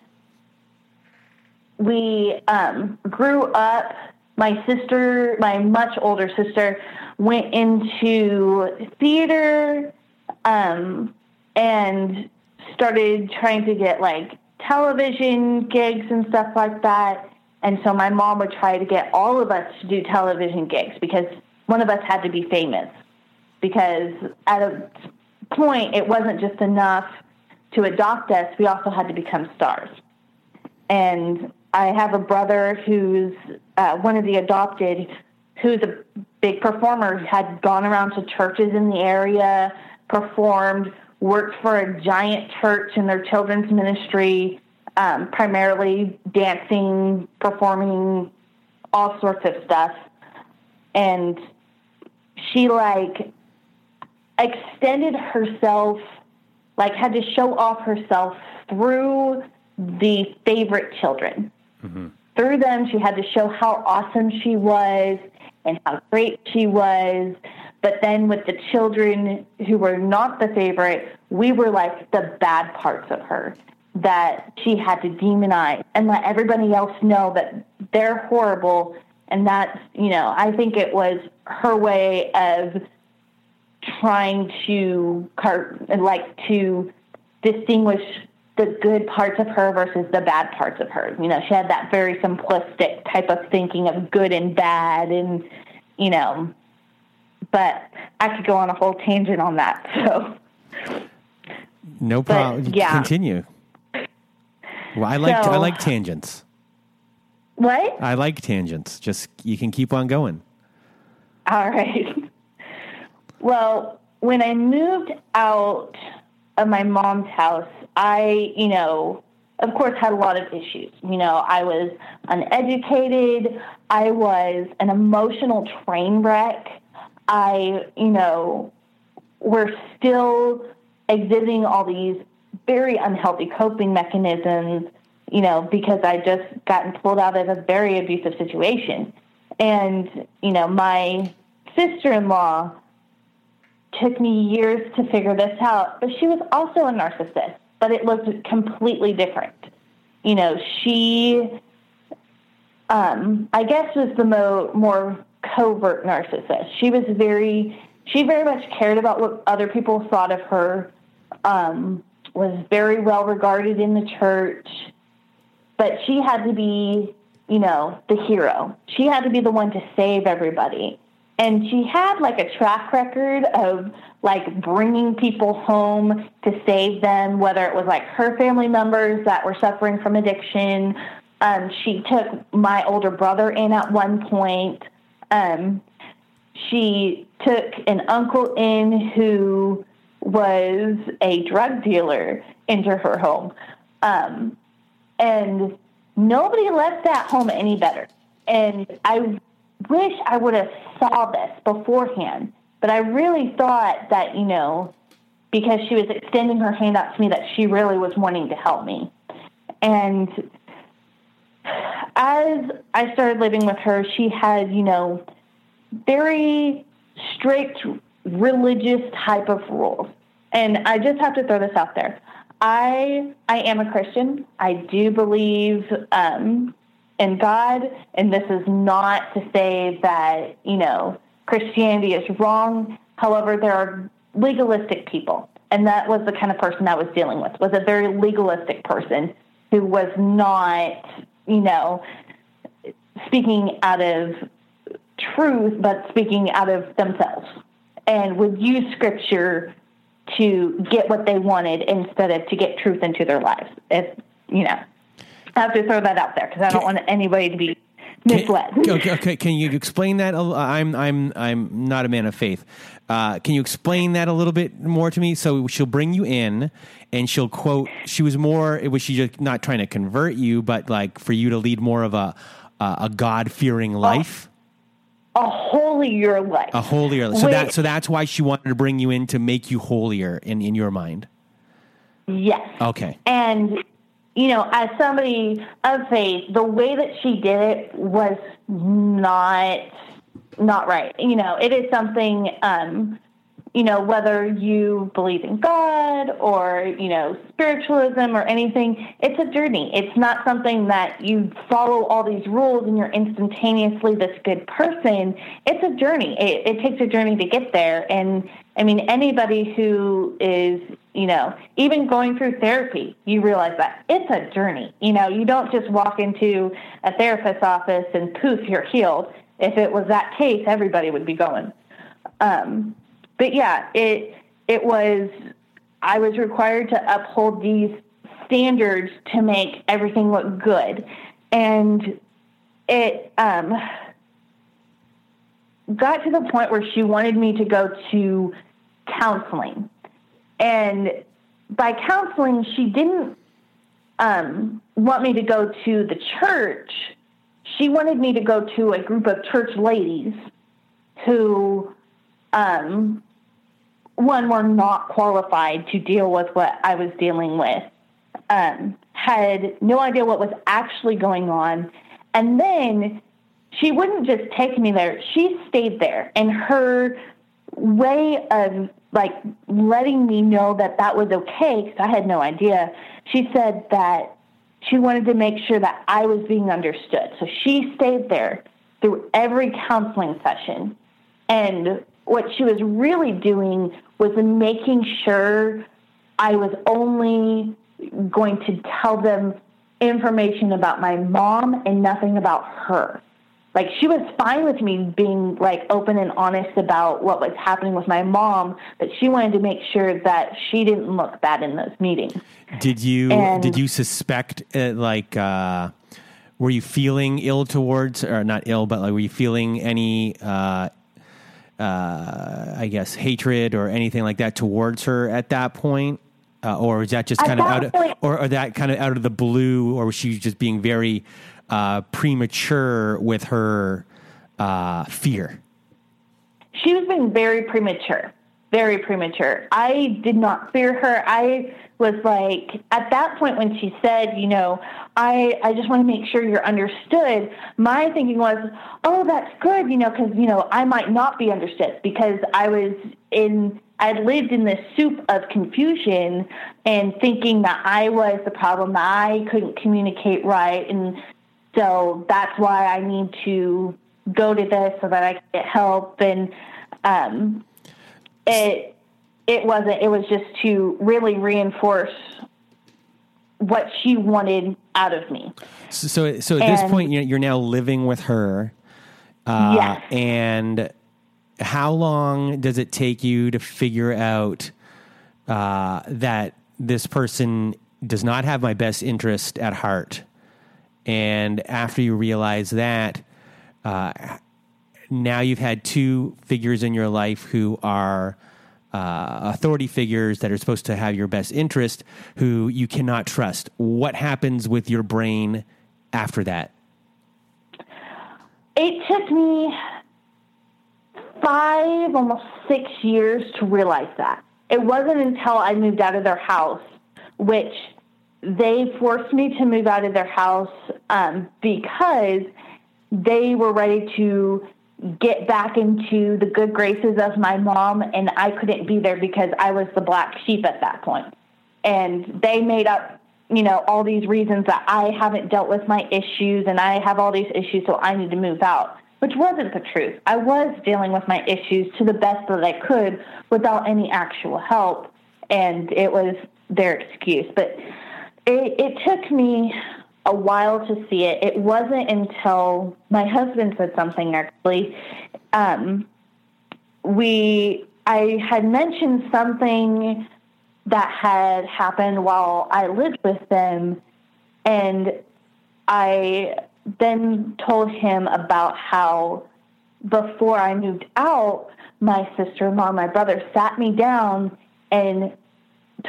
We um, grew up. My sister, my much older sister, went into theater um, and started trying to get like television gigs and stuff like that. And so my mom would try to get all of us to do television gigs because one of us had to be famous because at a point it wasn't just enough to adopt us, we also had to become stars. And I have a brother who's uh, one of the adopted, who's a big performer, had gone around to churches in the area, performed, worked for a giant church in their children's ministry, um, primarily dancing, performing, all sorts of stuff. And she like extended herself, like had to show off herself through the favorite children. Mm-hmm. Through them, she had to show how awesome she was and how great she was. But then with the children who were not the favorite, we were like the bad parts of her that she had to demonize and let everybody else know that they're horrible. And that's, you know, I think it was her way of trying to, like, to distinguish the good parts of her versus the bad parts of her. You know, she had that very simplistic type of thinking of good and bad and, you know, but I could go on a whole tangent on that. So no problem. But, yeah. Continue. Well, I like so, I like tangents. What? I like tangents. Just you can keep on going. All right. Well, when I moved out of my mom's house, I, you know, of course, had a lot of issues. You know, I was uneducated. I was an emotional train wreck. I, you know, were still exhibiting all these very unhealthy coping mechanisms, you know, because I just gotten pulled out of a very abusive situation. And, you know, my sister in law took me years to figure this out, but she was also a narcissist but it looked completely different. You know, she, um, I guess, was the mo- more covert narcissist. She was very, she very much cared about what other people thought of her. Um, was very well regarded in the church, but she had to be, you know, the hero. She had to be the one to save everybody and she had like a track record of like bringing people home to save them whether it was like her family members that were suffering from addiction um, she took my older brother in at one point um, she took an uncle in who was a drug dealer into her home um, and nobody left that home any better and i wish I would have saw this beforehand, but I really thought that, you know, because she was extending her hand out to me, that she really was wanting to help me. And as I started living with her, she had, you know, very strict religious type of rules. And I just have to throw this out there. I I am a Christian. I do believe um, in God. And this is not to say that, you know, Christianity is wrong. However, there are legalistic people. And that was the kind of person I was dealing with, was a very legalistic person who was not, you know, speaking out of truth, but speaking out of themselves and would use scripture to get what they wanted instead of to get truth into their lives. If, you know, I have to throw that out there because I don't want anybody to be misled. Can, okay, okay, can you explain that? I'm I'm I'm not a man of faith. Uh, can you explain that a little bit more to me? So she'll bring you in, and she'll quote. She was more. Was she just not trying to convert you, but like for you to lead more of a a God fearing life? a holier life. A holier life. So that so that's why she wanted to bring you in to make you holier in in your mind. Yes. Okay. And you know, as somebody of faith, the way that she did it was not not right. You know, it is something um, you know, whether you believe in God or, you know, spiritualism or anything, it's a journey. It's not something that you follow all these rules and you're instantaneously this good person. It's a journey. It, it takes a journey to get there. And I mean, anybody who is, you know, even going through therapy, you realize that it's a journey. You know, you don't just walk into a therapist's office and poof, you're healed if it was that case, everybody would be going. Um, but yeah, it it was I was required to uphold these standards to make everything look good, and it um, got to the point where she wanted me to go to counseling, and by counseling, she didn't um, want me to go to the church. She wanted me to go to a group of church ladies who, um, one, were not qualified to deal with what I was dealing with, um, had no idea what was actually going on. And then she wouldn't just take me there, she stayed there. And her way of like letting me know that that was okay because I had no idea. She said that she wanted to make sure that I was being understood. So she stayed there through every counseling session. And what she was really doing was making sure I was only going to tell them information about my mom and nothing about her like she was fine with me being like open and honest about what was happening with my mom but she wanted to make sure that she didn't look bad in those meetings. Did you And- did you suspect uh, like uh, were you feeling ill towards or not ill but like were you feeling any uh, uh, I guess hatred or anything like that towards her at that point? Uh, or was that just kind of out of, point- or, or that kind of out of the blue or was she just being very uh, premature with her uh, fear? She was being very premature very premature. I did not fear her. I was like at that point when she said you know i i just want to make sure you're understood my thinking was oh that's good you know because you know i might not be understood because i was in i lived in this soup of confusion and thinking that i was the problem that i couldn't communicate right and so that's why i need to go to this so that i can get help and um it it wasn't it was just to really reinforce what she wanted out of me So, so, so at this point, you're, you're now living with her. Uh, Yes. And how long does it take you to figure out uh, that this person does not have my best interest at heart? And after you realize that, uh, now you've had two figures in your life who are uh, authority figures that are supposed to have your best interest who you cannot trust. What happens with your brain after that? it took me five almost six years to realize that it wasn't until i moved out of their house which they forced me to move out of their house um, because they were ready to get back into the good graces of my mom and I couldn't be there because I was the black sheep at that point. And they made up, you know, all these reasons that I haven't dealt with my issues and I have all these issues so I need to move out, which wasn't the truth. I was dealing with my issues to the best that I could without any actual help and it was their excuse. But it, it took me a while to see it. It wasn't until my husband said something actually. Um, we I had mentioned something that had happened while I lived with them, and I then told him about how before I moved out, my sister in law, my brother sat me down and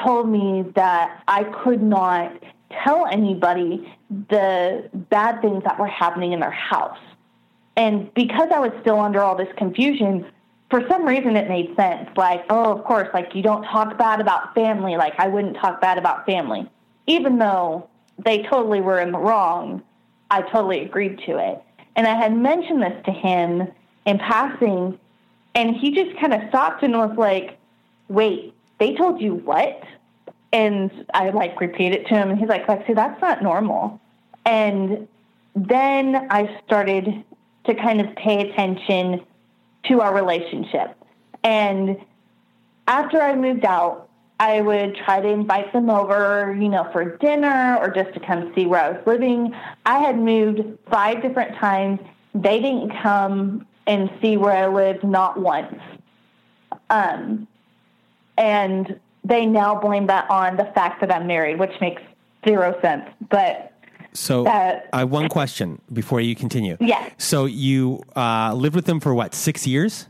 told me that I could not tell anybody the bad things that were happening in their house. And because I was still under all this confusion, for some reason it made sense. Like, oh, of course, like you don't talk bad about family. Like, I wouldn't talk bad about family. Even though they totally were in the wrong, I totally agreed to it. And I had mentioned this to him in passing, and he just kind of stopped and was like, wait, they told you what? And I like repeated it to him, and he's like, Lexie, that's not normal. And then I started to kind of pay attention to our relationship. And after I moved out, I would try to invite them over, you know, for dinner or just to come see where I was living. I had moved five different times, they didn't come and see where I lived not once. Um, and they now blame that on the fact that I'm married, which makes zero sense. But So, That- I have one question before you continue. Yes. So you uh, lived with them for what? Six years?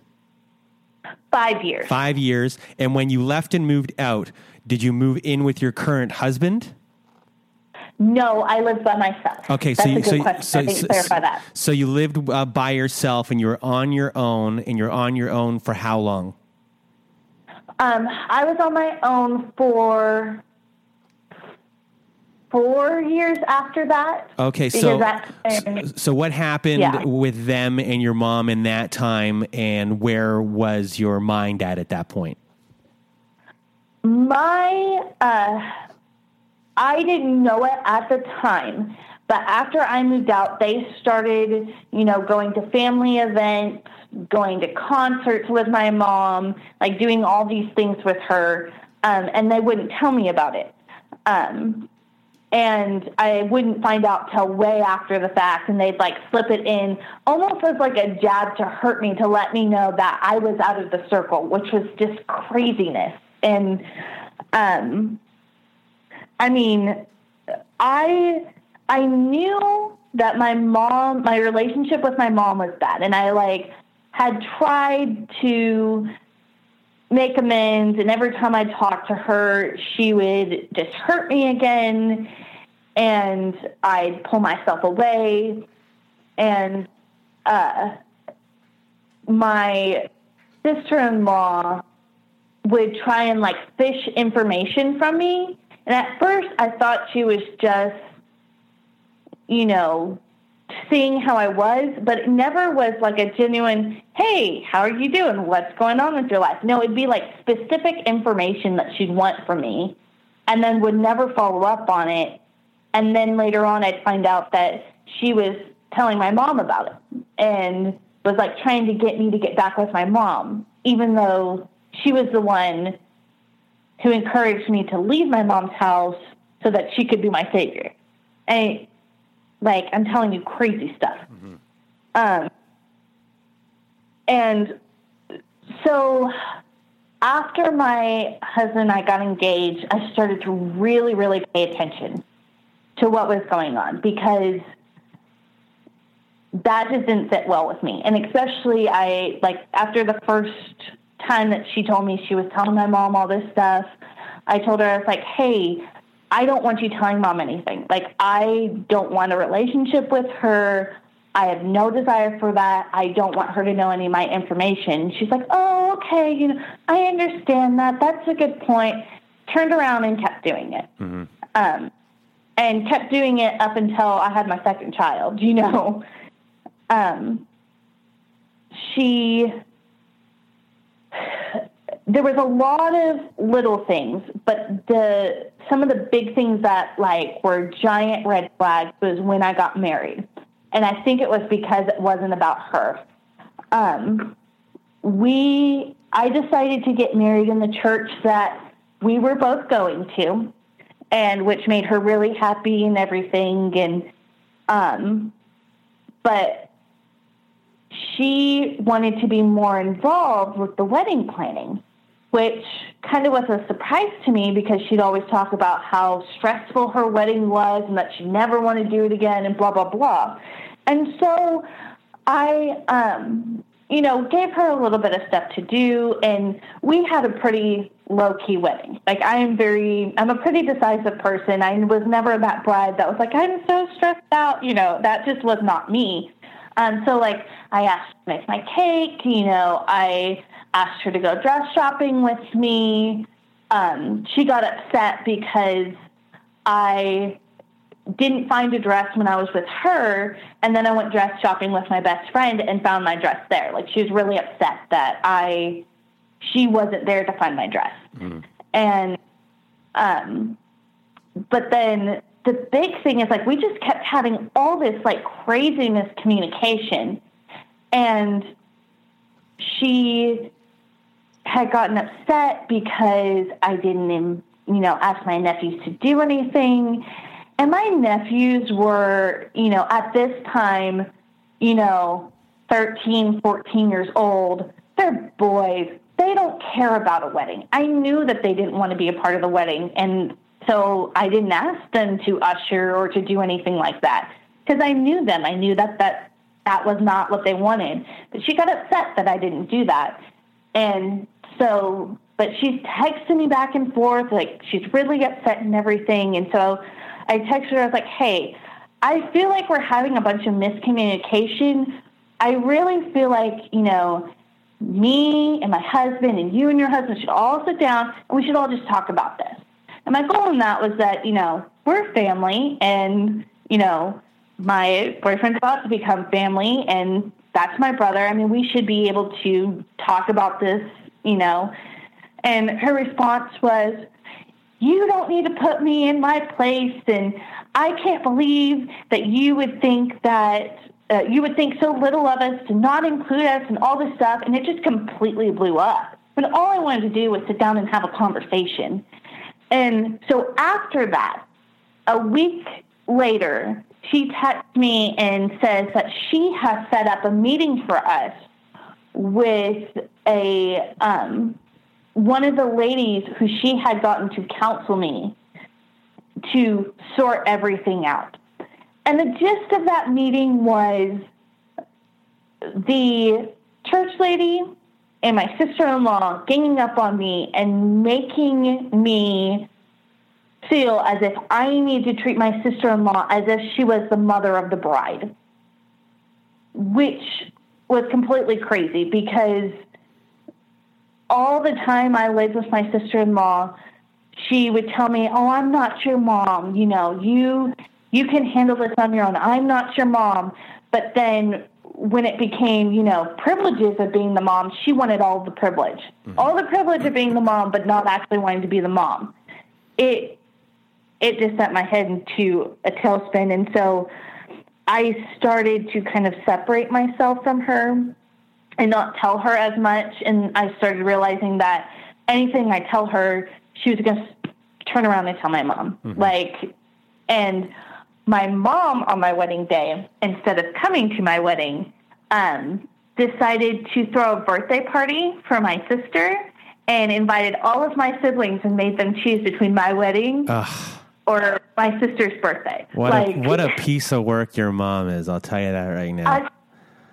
five years. Five years. And when you left and moved out, did you move in with your current husband? No, I lived by myself. Okay, That's so you, so, question. so, I so, clarify that. so you lived uh, by yourself and you were on your own, and you're on your own for how long? Um, I was on my own for four years after that. Okay, so that's- so what happened Yeah. with them and your mom in that time, and where was your mind at at that point? My, uh, I didn't know it at the time, but after I moved out, they started, you know, going to family events, going to concerts with my mom, like doing all these things with her, um, and they wouldn't tell me about it. Um, and I wouldn't find out till way after the fact, and they'd like slip it in almost as like a jab to hurt me to let me know that I was out of the circle, which was just craziness. And um, I mean, I I knew that my mom, my relationship with my mom was bad, and I like had tried to make amends, and every time I talked to her, she would just hurt me again, and I'd pull myself away, and uh, my sister-in-law would try and like fish information from me. And at first, I thought she was just, you know, seeing how I was, but it never was like a genuine, hey, how are you doing? What's going on with your life? No, it'd be like specific information that she'd want from me and then would never follow up on it. And then later on, I'd find out that she was telling my mom about it and was like trying to get me to get back with my mom, even though she was the one who encouraged me to leave my mom's house so that she could be my savior. And like I'm telling you crazy stuff. Um, and so after my husband and I got engaged, I started to really, really pay attention to what was going on because that just didn't sit well with me. And especially I like after the first time that she told me she was telling my mom all this stuff, I told her I was like, "Hey, I don't want you telling mom anything. Like I don't want a relationship with her. I have no desire for that. I don't want her to know any of my information." She's like, "Oh, okay, you know, I understand that. That's a good point." Turned around and kept doing it. Um, and kept doing it up until I had my second child, you know. Um, she there was a lot of little things, but the some of the big things that like were giant red flags was when I got married, and I think it was because it wasn't about her. Um, we I decided to get married in the church that we were both going to, and which made her really happy and everything, and um, but she wanted to be more involved with the wedding planning, which kind of was a surprise to me because she'd always talk about how stressful her wedding was and that she never wanted to do it again and blah, blah, blah. And so I, um, you know, gave her a little bit of stuff to do, and we had a pretty low key wedding. Like, I am very, I'm a pretty decisive person. I was never that bride that was like, I'm so stressed out. You know, that just was not me. Um, so like I asked to make my cake, you know, I asked her to go dress shopping with me. Um, she got upset because I didn't find a dress when I was with her, and then I went dress shopping with my best friend and found my dress there. Like she was really upset that I she wasn't there to find my dress. And um but then the big thing is like we just kept having all this like crazy miscommunication and she had gotten upset because I didn't you know ask my nephews to do anything and my nephews were you know at this time you know, 13, 14 years old. They're boys. They don't care about a wedding. I knew that they didn't want to be a part of the wedding. And so I didn't ask them to usher or to do anything like that because I knew them. I knew that that, that was not what they wanted. But she got upset that I didn't do that. And so, but she's texting me back and forth, like she's really upset and everything. And so I texted her, I was like, hey, I feel like we're having a bunch of miscommunication. I really feel like, you know, me and my husband and you and your husband should all sit down and we should all just talk about this. And my goal in that was that, you know, we're family and, you know, my boyfriend's about to become family and that's my brother. I mean, we should be able to talk about this, you know. And her response was, You don't need to put me in my place. And I can't believe that you would think that uh, you would think so little of us to not include us and all this stuff. And it just completely blew up. But all I wanted to do was sit down and have a conversation. And so after that, a week later, she texts me and says that she has set up a meeting for us with a um, one of the ladies who she had gotten to counsel me to sort everything out. And the gist of that meeting was the church lady and my sister in law ganging up on me and making me feel as if I need to treat my sister in law as if she was the mother of the bride, which was completely crazy because all the time I lived with my sister in law, she would tell me, "Oh, I'm not your mom. You know, you you can handle this on your own. I'm not your mom." But then when it became, you know, privileges of being the mom, she wanted all the privilege, mm-hmm. all the privilege of being the mom, but not actually wanting to be the mom. It it just sent my head into a tailspin. And so I started to kind of separate myself from her and not tell her as much. And I started realizing that anything I tell her, she was going to turn around and tell my mom. Mm-hmm. Like, and my mom on my wedding day, instead of coming to my wedding, um, decided to throw a birthday party for my sister and invited all of my siblings and made them choose between my wedding Ugh or my sister's birthday. What like, a, what a piece of work your mom is. I'll tell you that right now. Uh,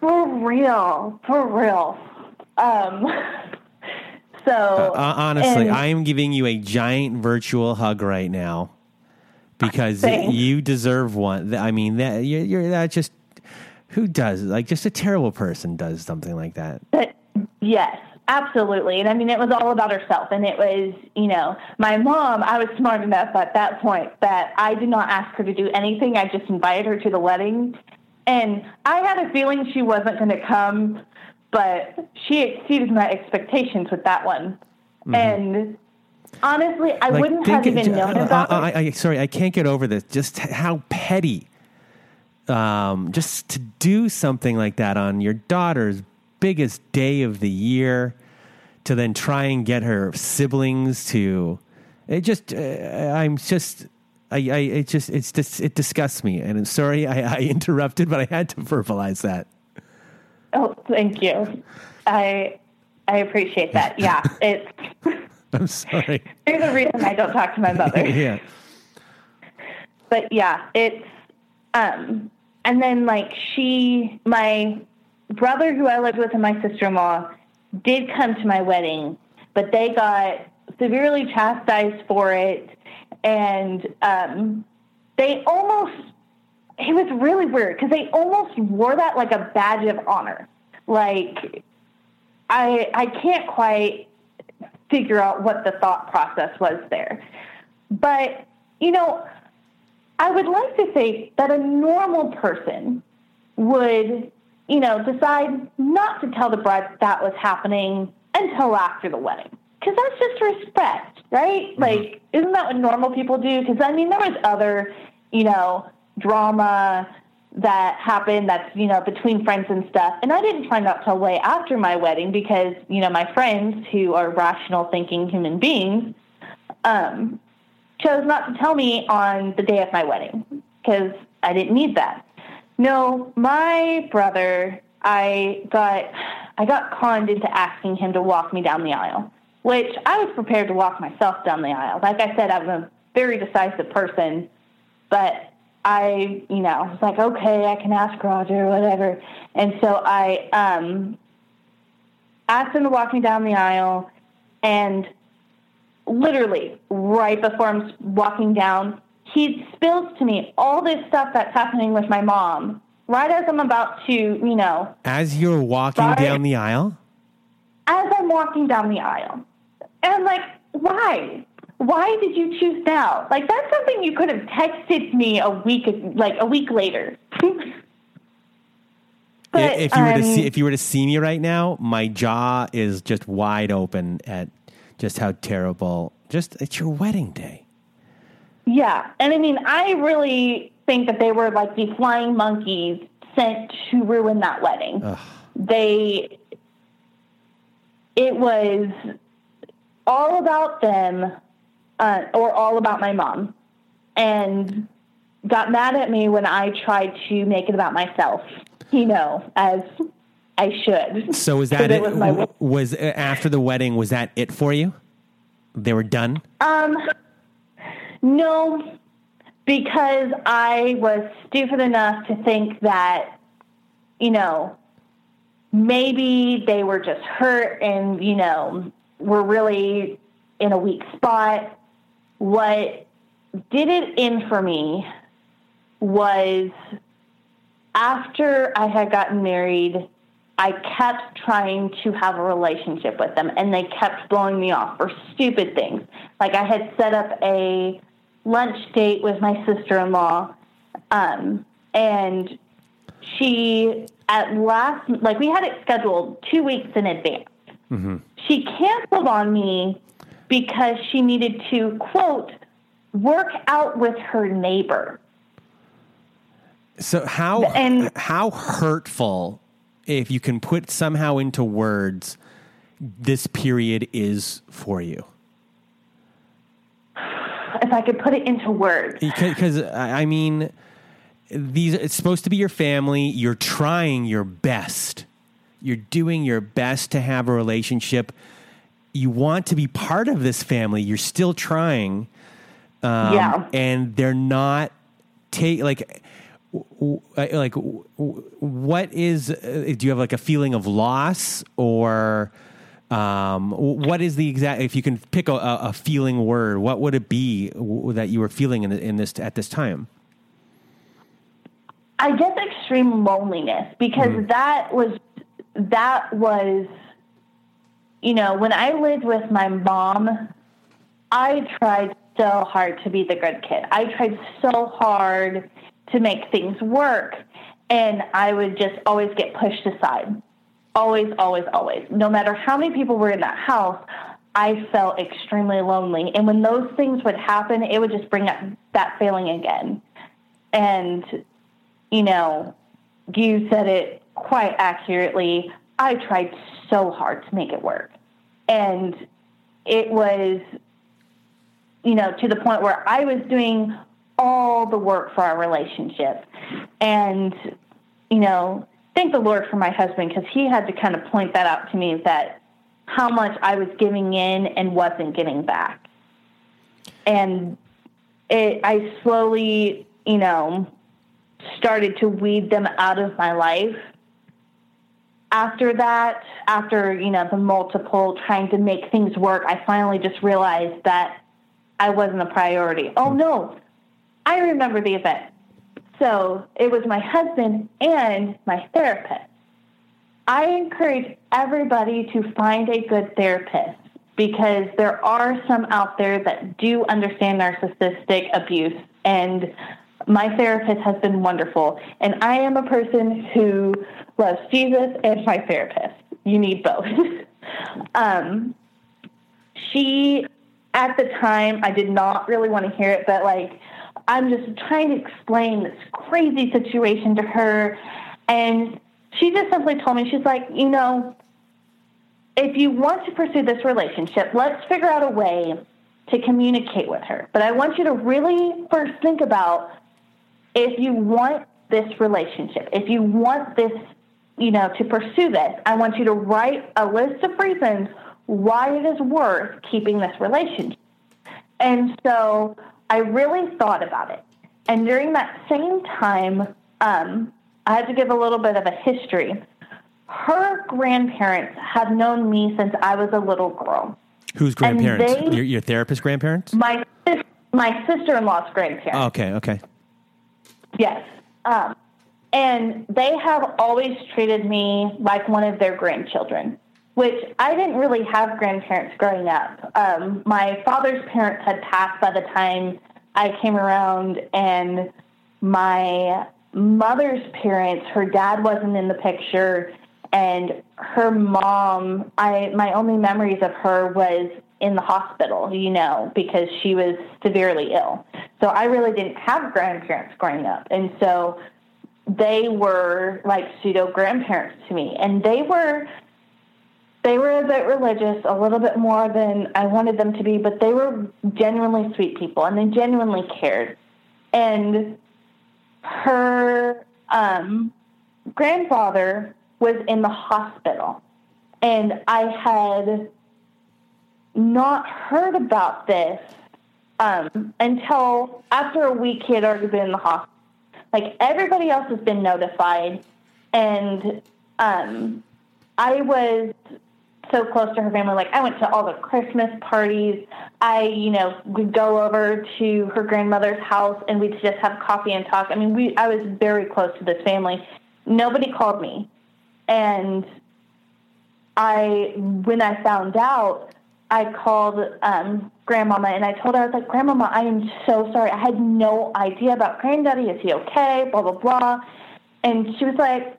for real, for real. Um, so uh, uh, honestly, and, I am giving you a giant virtual hug right now because thanks. you deserve one. I mean, that you're, you're that just who does like just a terrible person does something like that. But, yes, Absolutely. And I mean, it was all about herself. And it was, you know, my mom, I was smart enough at that point that I did not ask her to do anything. I just invited her to the wedding. And I had a feeling she wasn't going to come, but she exceeded my expectations with that one. Mm-hmm. And honestly, I like, wouldn't have even known uh, about I, I, sorry, I can't get over this. Just how petty. Um, just to do something like that on your daughter's biggest day of the year to then try and get her siblings to it just uh, i'm just I, I it just it's just it disgusts me. And I'm sorry I, I interrupted but i had to verbalize that. Oh thank you. I i appreciate that. Yeah it's i'm sorry. There's a reason i don't talk to my mother. Yeah. But yeah it's um and then like she my brother who I lived with and my sister in law did come to my wedding, but they got severely chastised for it. And um, they almost, it was really weird because they almost wore that like a badge of honor. Like, I, I can't quite figure out what the thought process was there. But, you know, I would like to say that a normal person would you know, decide not to tell the bride that, that was happening until after the wedding. Because that's just respect, right? Mm-hmm. Like, isn't that what normal people do? Because, I mean, there was other, you know, drama that happened that's, you know, between friends and stuff. And I didn't find out till way after my wedding because, you know, my friends who are rational thinking human beings um, chose not to tell me on the day of my wedding because I didn't need that. No, my brother, I got I got conned into asking him to walk me down the aisle, which I was prepared to walk myself down the aisle. Like I said, I'm a very decisive person, but I, you know, was like, okay, I can ask Roger, or whatever. And so I um, asked him to walk me down the aisle, and literally right before I'm walking down, he spills to me all this stuff that's happening with my mom. Right as I'm about to, you know, As you're walking Sorry. down the aisle? as I'm walking down the aisle. And like, why? Why did you choose now? Like that's something you could have texted me a week like a week later. but if you were to um, see if you were to see me right now, my jaw is just wide open at just how terrible. Just it's your wedding day. Yeah, and I mean, I really think that they were like the flying monkeys sent to ruin that wedding. Ugh. They, it was all about them, uh, or all about my mom, and got mad at me when I tried to make it about myself. You know, as I should. So was that it? was my was uh, after the wedding? Was that it for you? They were done. Um, no, because I was stupid enough to think that, you know, maybe they were just hurt and, you know, were really in a weak spot. What did it in for me was after I had gotten married, I kept trying to have a relationship with them, and they kept blowing me off for stupid things. Like I had set up a lunch date with my sister in law, um, and she, at last, like we had it scheduled two weeks in advance. She canceled on me because she needed to, quote, work out with her neighbor. So how And- how hurtful, if you can put somehow into words, this period is for you. If I could put it into words. Because I I mean, these it's supposed to be your family. You're trying your best. You're doing your best to have a relationship. You want to be part of this family. You're still trying. Um, Yeah. and they're not take like w- w- like w- w- what is uh, do you have like a feeling of loss or um, what is the exact if you can pick a, a feeling word what would it be w- that you were feeling in, in this at this time I guess extreme loneliness because that was that was you know when I lived with my mom I tried so hard to be the good kid. I tried so hard to make things work and I would just always get pushed aside. Always always always. No matter how many people were in that house, I felt extremely lonely and when those things would happen, it would just bring up that feeling again. And you know, you said it quite accurately. I tried so hard to make it work. And it was, you know, to the point where I was doing all the work for our relationship. And, you know, thank the Lord for my husband because he had to kind of point that out to me that how much I was giving in and wasn't getting back. And it, I slowly, you know, started to weed them out of my life. After that, after, you know, the multiple trying to make things work, I finally just realized that I wasn't a priority. Oh hmm. no, I remember the event. So it was my husband and my therapist. I encourage everybody to find a good therapist because there are some out there that do understand narcissistic abuse and my therapist has been wonderful and I am a person who loves Jesus and my therapist. You need both. um, she at the time I did not really want to hear it, but like I'm just trying to explain this crazy situation to her and she just simply told me she's like, you know, if you want to pursue this relationship, let's figure out a way to communicate with her. But I want you to really first think about if you want this relationship, if you want this, you know, to pursue this, I want you to write a list of reasons why it is worth keeping this relationship. And so I really thought about it. And during that same time, um, I had to give a little bit of a history. Her grandparents have known me since I was a little girl. Whose grandparents? they- your, your therapist grandparents? My my sister in law's grandparents. Oh, okay, okay. Yes. Um, and they have always treated me like one of their grandchildren, which I didn't really have grandparents growing up. Um, my father's parents had passed by the time I came around, and my mother's parents, her dad wasn't in the picture, and her mom, I my only memories of her was in the hospital, you know, because she was severely ill. So I really didn't have grandparents growing up. And so they were like pseudo grandparents to me. And they were they were a bit religious, a little bit more than I wanted them to be, but they were genuinely sweet people and they genuinely cared. And her um, grandfather was in the hospital. And I had not heard about this um, until after a week he had already been in the hospital. Like everybody else has been notified, and um, I was so close to her family. Like I went to all the Christmas parties. I, you know, would go over to her grandmother's house and we'd just have coffee and talk. I mean, we I was very close to this family. Nobody called me, and I when I found out, I called um, grandmama and I told her I was like, Grandmama, I am so sorry. I had no idea about granddaddy. Is he okay? Blah blah blah. And she was like,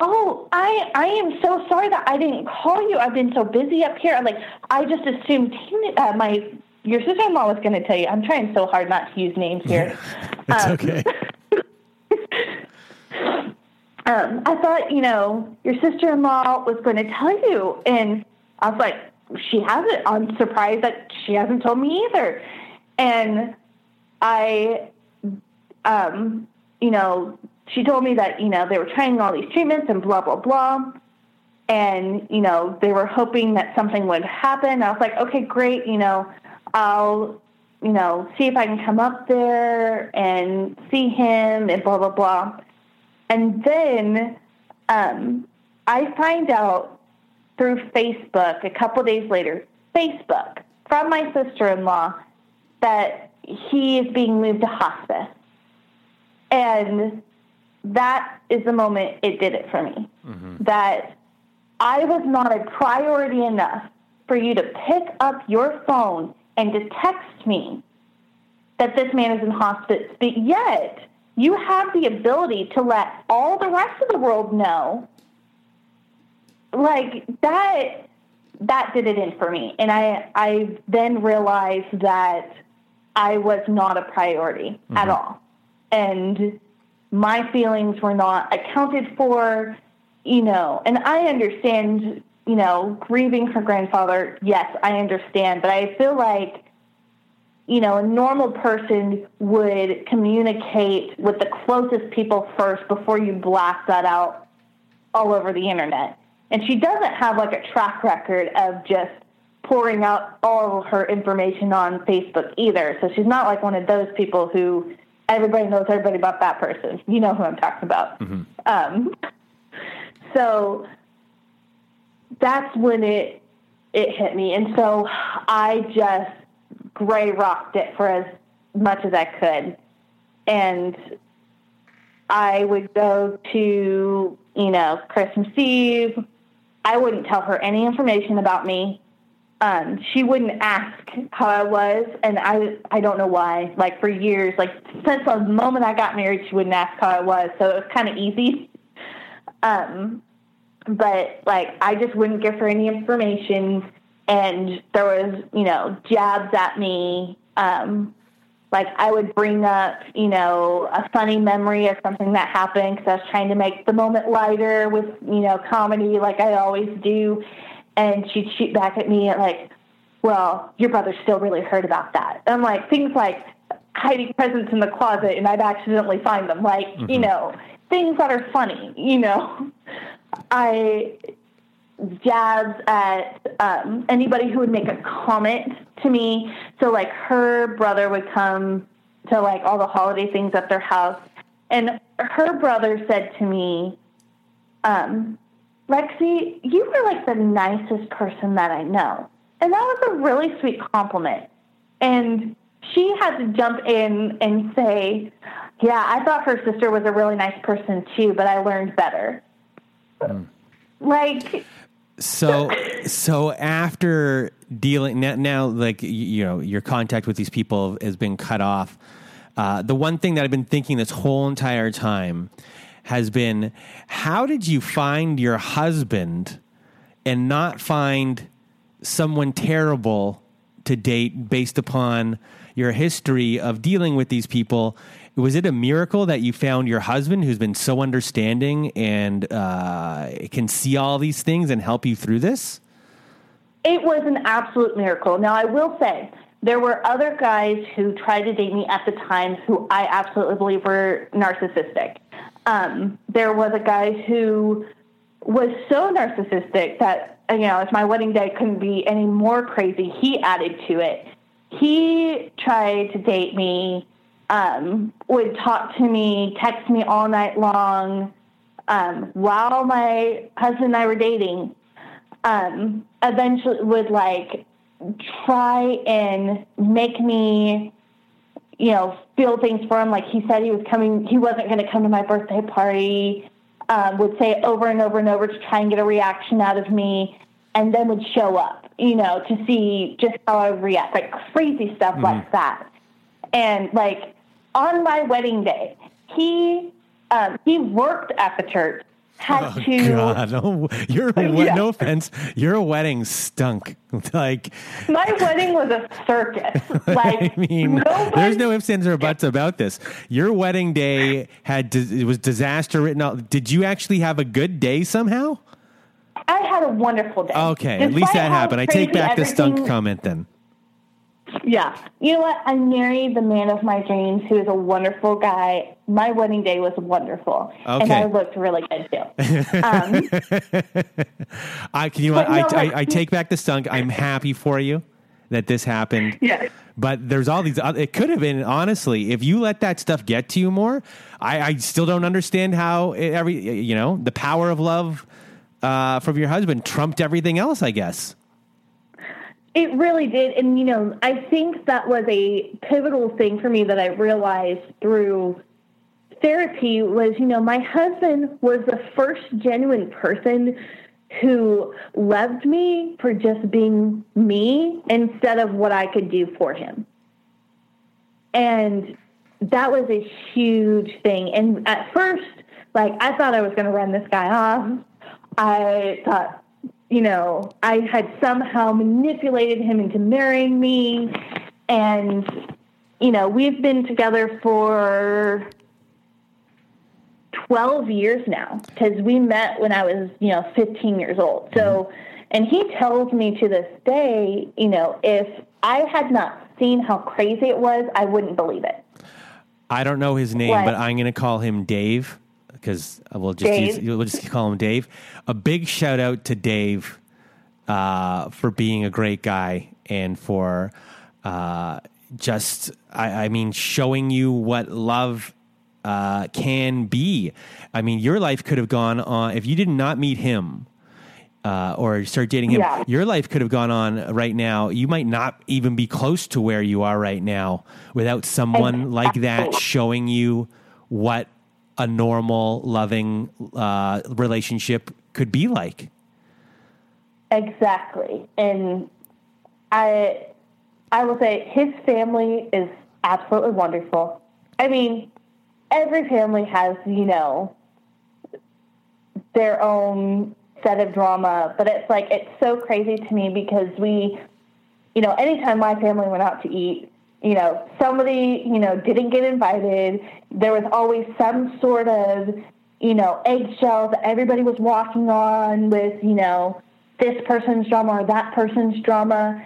Oh, I I am so sorry that I didn't call you. I've been so busy up here. I'm like, I just assumed teen- uh, my your sister in law was going to tell you. I'm trying so hard not to use names here. It's Um, okay. um, I thought, you know, your sister in law was going to tell you. And I was like, she hasn't. I'm surprised that she hasn't told me either. And I, um, you know, she told me that, you know, they were trying all these treatments and blah, blah, blah. And, you know, they were hoping that something would happen. I was like, okay, great. You know, I'll, you know, see if I can come up there and see him and blah, blah, blah. And then um, I find out through Facebook a couple days later, Facebook, from my sister in law, that he is being moved to hospice. And that is the moment it did it for me. Mm-hmm. That I was not a priority enough for you to pick up your phone and to text me that this man is in hospice, but yet you have the ability to let all the rest of the world know. Like that that did it in for me. And I I then realized that I was not a priority at mm-hmm. all. And my feelings were not accounted for, you know, and I understand, you know, grieving her grandfather, yes, I understand, but I feel like you know, a normal person would communicate with the closest people first before you blast that out all over the internet. And she doesn't have like a track record of just pouring out all her information on Facebook either. So she's not like one of those people who everybody knows everybody about that person. You know who I'm talking about. Um, so that's when it it hit me, and so I just gray rocked it for as much as I could. And I would go to, you know, Christmas Eve. I wouldn't tell her any information about me. Um, she wouldn't ask how I was, and I I don't know why. Like for years, like since the moment I got married, she wouldn't ask how I was, so it was kind of easy. Um, but like I just wouldn't give her any information and there was, you know, jabs at me. Um, like I would bring up, you know, a funny memory of something that happened because I was trying to make the moment lighter with, you know, comedy like I always do. And she'd shoot back at me at like, well, your brother still really heard about that. I'm like, things like, hiding presents in the closet and I'd accidentally find them. Like, mm-hmm. you know, things that are funny, you know. I jabs at um, anybody who would make a comment to me. So, like, her brother would come to like all the holiday things at their house, and her brother said to me, um, Lexie, you were like the nicest person that I know. And that was a really sweet compliment. And she had to jump in and say, Yeah, I thought her sister was a really nice person too, but I learned better. Mm. Like, so so after dealing now, now, like you know your contact with these people has been cut off uh, the one thing that i've been thinking this whole entire time has been how did you find your husband and not find someone terrible to date based upon your history of dealing with these people was it a miracle that you found your husband who's been so understanding and uh, can see all these things and help you through this? It was an absolute miracle. Now, I will say, there were other guys who tried to date me at the time who I absolutely believe were narcissistic. Um, there was a guy who was so narcissistic that, you know, if my wedding day couldn't be any more crazy, he added to it. He tried to date me um, would talk to me, text me all night long um, while my husband and I were dating. Um, eventually, would like try and make me, you know, feel things for him. Like he said he was coming, he wasn't going to come to my birthday party. Um, would say over and over and over to try and get a reaction out of me, and then would show up, you know, to see just how I would react, like crazy stuff mm-hmm. like that. And like on my wedding day, he um, he worked at the church. Had oh, to. God. Oh, your yeah. no offense, your wedding stunk. like my wedding was a circus. Like I mean, nobody... there's no ifs ands or buts about this. Your wedding day had it was disaster written out. Did you actually have a good day somehow? I had a wonderful day. Okay, Despite at least that happened. I take back the stunk comment then. Yeah. You know what? I married the man of my dreams who is a wonderful guy. My wedding day was wonderful. Okay. And I looked really good too. Um, I can you I, no, I, I, I, take back the stunk. I'm happy for you that this happened. Yeah. But there's all these it could have been honestly, if you let that stuff get to you more, I, I still don't understand how every you know, the power of love uh, from your husband trumped everything else, I guess. It really did. And, you know, I think that was a pivotal thing for me that I realized through therapy was, you know, my husband was the first genuine person who loved me for just being me instead of what I could do for him. And that was a huge thing. And at first, like, I thought I was going to run this guy off. I thought, you know, I had somehow manipulated him into marrying me. And, you know, we've been together for 12 years now because we met when I was, you know, 15 years old. So, mm-hmm. and he tells me to this day, you know, if I had not seen how crazy it was, I wouldn't believe it. I don't know his name, what? but I'm going to call him Dave because we'll just use, we'll just call him Dave. A big shout out to Dave uh, for being a great guy and for uh, just I, I, mean showing you what love uh, can be. I mean, your life could have gone on if you did not meet him. Uh, or start dating him, yeah. your life could have gone on right now. You might not even be close to where you are right now without someone like that showing you what a normal, loving uh, relationship could be like. Exactly, and I, I will say his family is absolutely wonderful. I mean, every family has, you know, their own set of drama, but it's like it's so crazy to me because we, you know, anytime my family went out to eat, you know, somebody, you know, didn't get invited. There was always some sort of, you know, eggshell that everybody was walking on with, you know, this person's drama or that person's drama.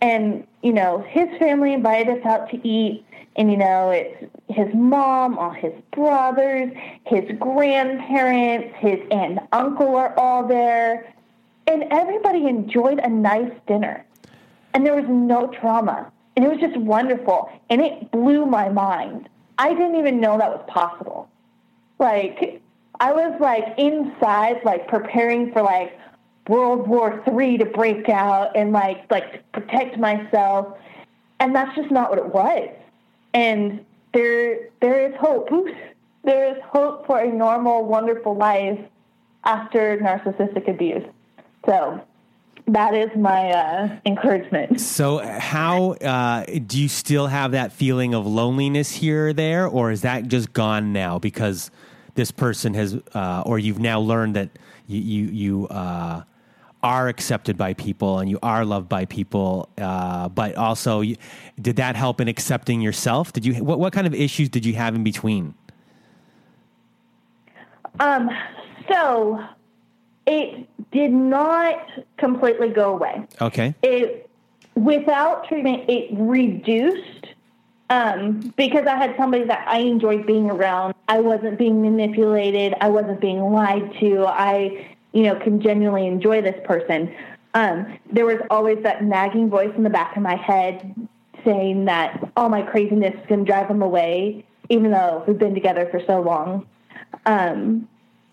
And, you know, his family invited us out to eat. And, you know, it's his mom, all his brothers, his grandparents, his aunt and uncle are all there. And everybody enjoyed a nice dinner. And there was no trauma. And it was just wonderful. And it blew my mind. I didn't even know that was possible. Like, I was like inside, like preparing for like World War Three to break out and like like protect myself, and that's just not what it was. And there there is hope. There is hope for a normal, wonderful life after narcissistic abuse. So that is my uh, encouragement. So, how uh, do you still have that feeling of loneliness here or there, or is that just gone now because this person has, uh, or you've now learned that you you, you uh, are accepted by people and you are loved by people, uh, but also you, did that help in accepting yourself? Did you what what kind of issues did you have in between? Um. So it did not completely go away. Okay. It without treatment, it reduced um, because I had somebody that I enjoyed being around. I wasn't being manipulated. I wasn't being lied to. I, you know, can genuinely enjoy this person. Um, there was always that nagging voice in the back of my head saying that all my craziness is going to drive him away, even though we've been together for so long. Um,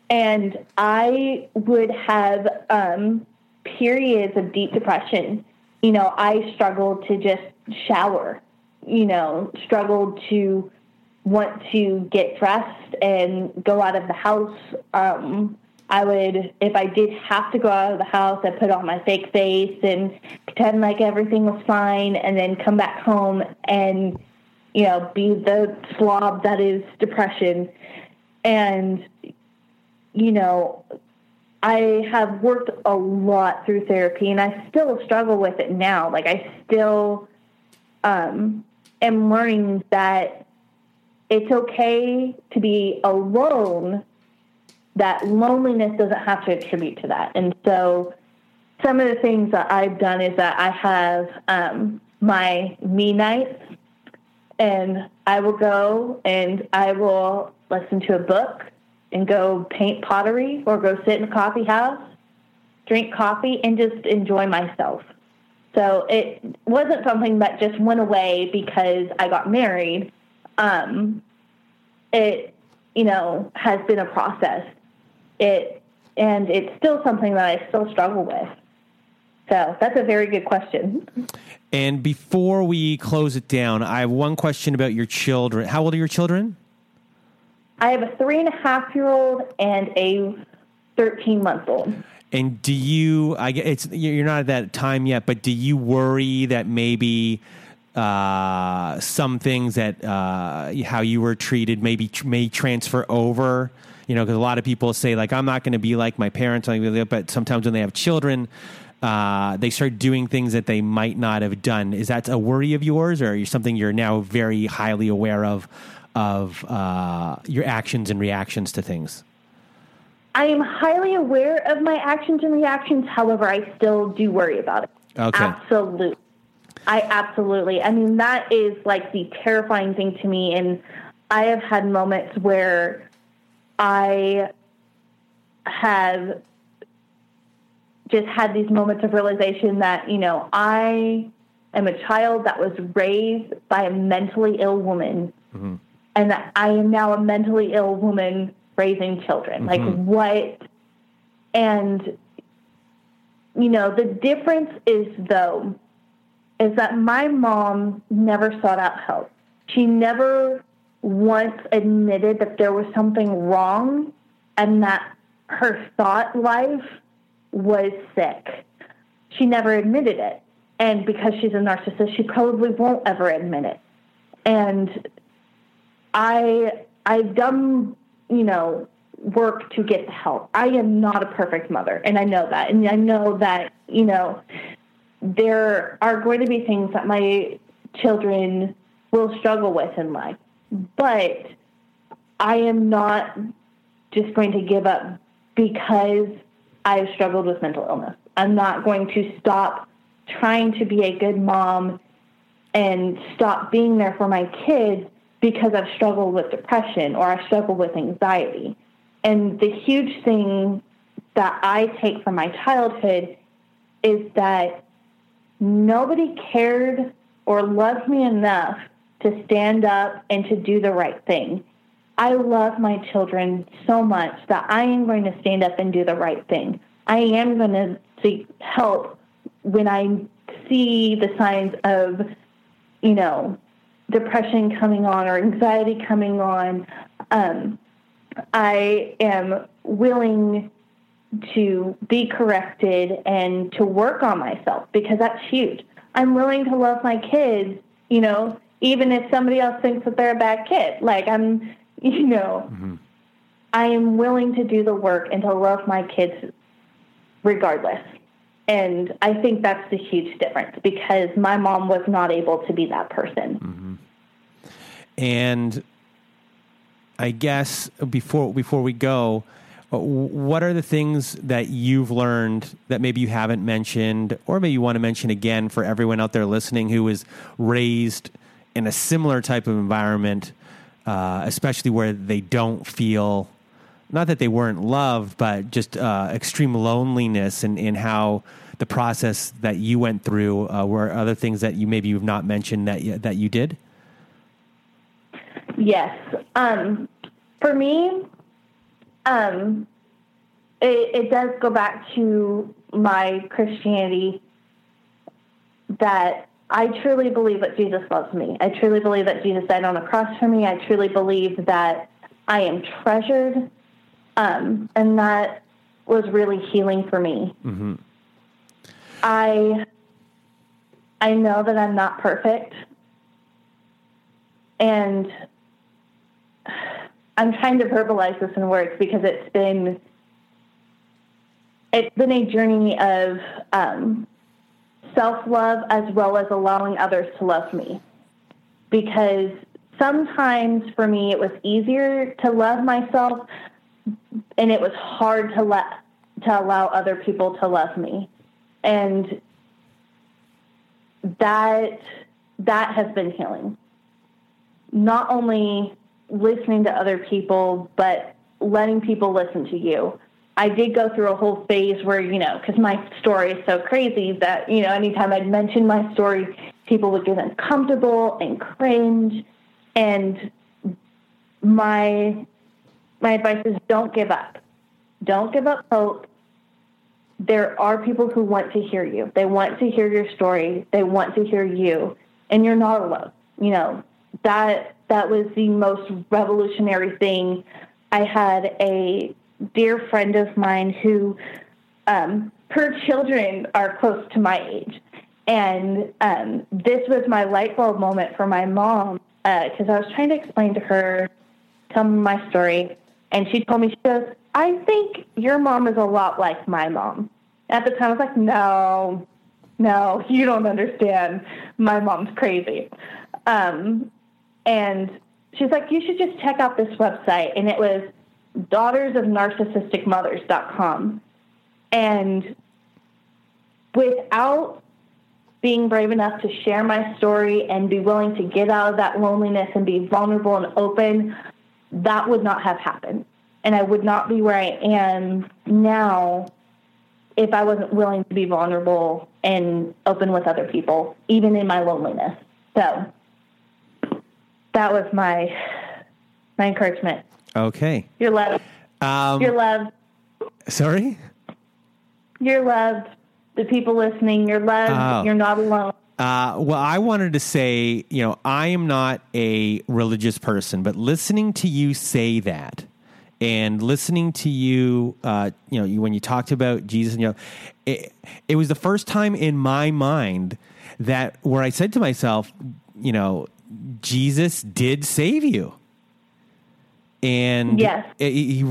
and I would have um, periods of deep depression. You know, I struggled to just shower, you know, struggled to want to get dressed and go out of the house. Um, I would, if I did have to go out of the house, I'd put on my fake face and pretend like everything was fine and then come back home and, you know, be the slob that is depression. And, you know, I have worked a lot through therapy and I still struggle with it now. Like, I still um, am learning that it's okay to be alone, that loneliness doesn't have to attribute to that. And so, some of the things that I've done is that I have um, my me nights, and I will go and I will listen to a book and go paint pottery or go sit in a coffee house, drink coffee, and just enjoy myself. So it wasn't something that just went away because I got married. Um, it, you know, has been a process. It and it's still something that I still struggle with. So that's a very good question. And before we close it down, I have one question about your children. How old are your children? I have a three and a half year old and a 13 month old. And do you? I it's you're not at that time yet, but do you worry that maybe uh, some things that uh, how you were treated maybe tr- may transfer over? You know, because a lot of people say like I'm not going to be like my parents, but sometimes when they have children. Uh, they start doing things that they might not have done. Is that a worry of yours, or something you're now very highly aware of of uh, your actions and reactions to things? I am highly aware of my actions and reactions. However, I still do worry about it. Okay. Absolutely. I absolutely. I mean, that is like the terrifying thing to me. And I have had moments where I have just had these moments of realization that, you know, I am a child that was raised by a mentally ill woman. Mm-hmm. And I am now a mentally ill woman raising children. Mm-hmm. Like, what? And, you know, the difference is, though, is that my mom never sought out help. She never once admitted that there was something wrong and that her thought life was sick. She never admitted it. And because she's a narcissist, she probably won't ever admit it. And I I've done, you know, work to get help. I am not a perfect mother, and I know that. And I know that, you know, there are going to be things that my children will struggle with in life. But I am not just going to give up because I've struggled with mental illness. I'm not going to stop trying to be a good mom and stop being there for my kids because I've struggled with depression or I've struggled with anxiety. And the huge thing that I take from my childhood is that nobody cared or loved me enough to stand up and to do the right thing. I love my children so much that I am going to stand up and do the right thing. I am going to seek help when I see the signs of, you know, depression coming on or anxiety coming on. Um, I am willing to be corrected and to work on myself because that's huge. I'm willing to love my kids, you know, even if somebody else thinks that they're a bad kid. Like I'm, you know, mm-hmm. I am willing to do the work and to love my kids regardless. And I think that's the huge difference because my mom was not able to be that person. Mm-hmm. And I guess before before we go, uh, what are the things that you've learned that maybe you haven't mentioned, or maybe you want to mention again for everyone out there listening who was raised in a similar type of environment, uh, especially where they don't feel not that they weren't loved, but just uh, extreme loneliness and in, how the process that you went through uh, were other things that you maybe you've not mentioned that that you did. Yes, um, for me, um, it, it does go back to my Christianity that I truly believe that Jesus loves me. I truly believe that Jesus died on the cross for me. I truly believe that I am treasured um, and that was really healing for me. Mm-hmm. I I know that I'm not perfect, and I'm trying to verbalize this in words because it's been it's been a journey of um, self love as well as allowing others to love me. Because sometimes for me it was easier to love myself and it was hard to let to allow other people to love me and that that has been healing not only listening to other people but letting people listen to you i did go through a whole phase where you know because my story is so crazy that you know anytime i'd mention my story people would get uncomfortable and cringe and my my advice is don't give up. Don't give up hope. There are people who want to hear you. They want to hear your story. They want to hear you, and you're not alone. You know that that was the most revolutionary thing. I had a dear friend of mine who um, her children are close to my age, and um, this was my light bulb moment for my mom because uh, I was trying to explain to her, tell me my story, and she told me, she goes, I think your mom is a lot like my mom. At the time, I was like, no, no, you don't understand. My mom's crazy. Um, and she's like, you should just check out this website. And it was daughtersofnarcissisticmothers.com. And without being brave enough to share my story and be willing to get out of that loneliness and be vulnerable and open, that would not have happened. And I would not be where I am now if I wasn't willing to be vulnerable and open with other people, even in my loneliness. So that was my my encouragement. Okay. You're loved. Um, you're loved. Sorry? You're loved. The people listening, you're loved. Oh. You're not alone. Uh, well, I wanted to say, you know, I am not a religious person, but listening to you say that and listening to you, uh, you know, you, when you talked about Jesus, you know, it, it was the first time in my mind that where I said to myself, you know, Jesus did save you. And yes. he, he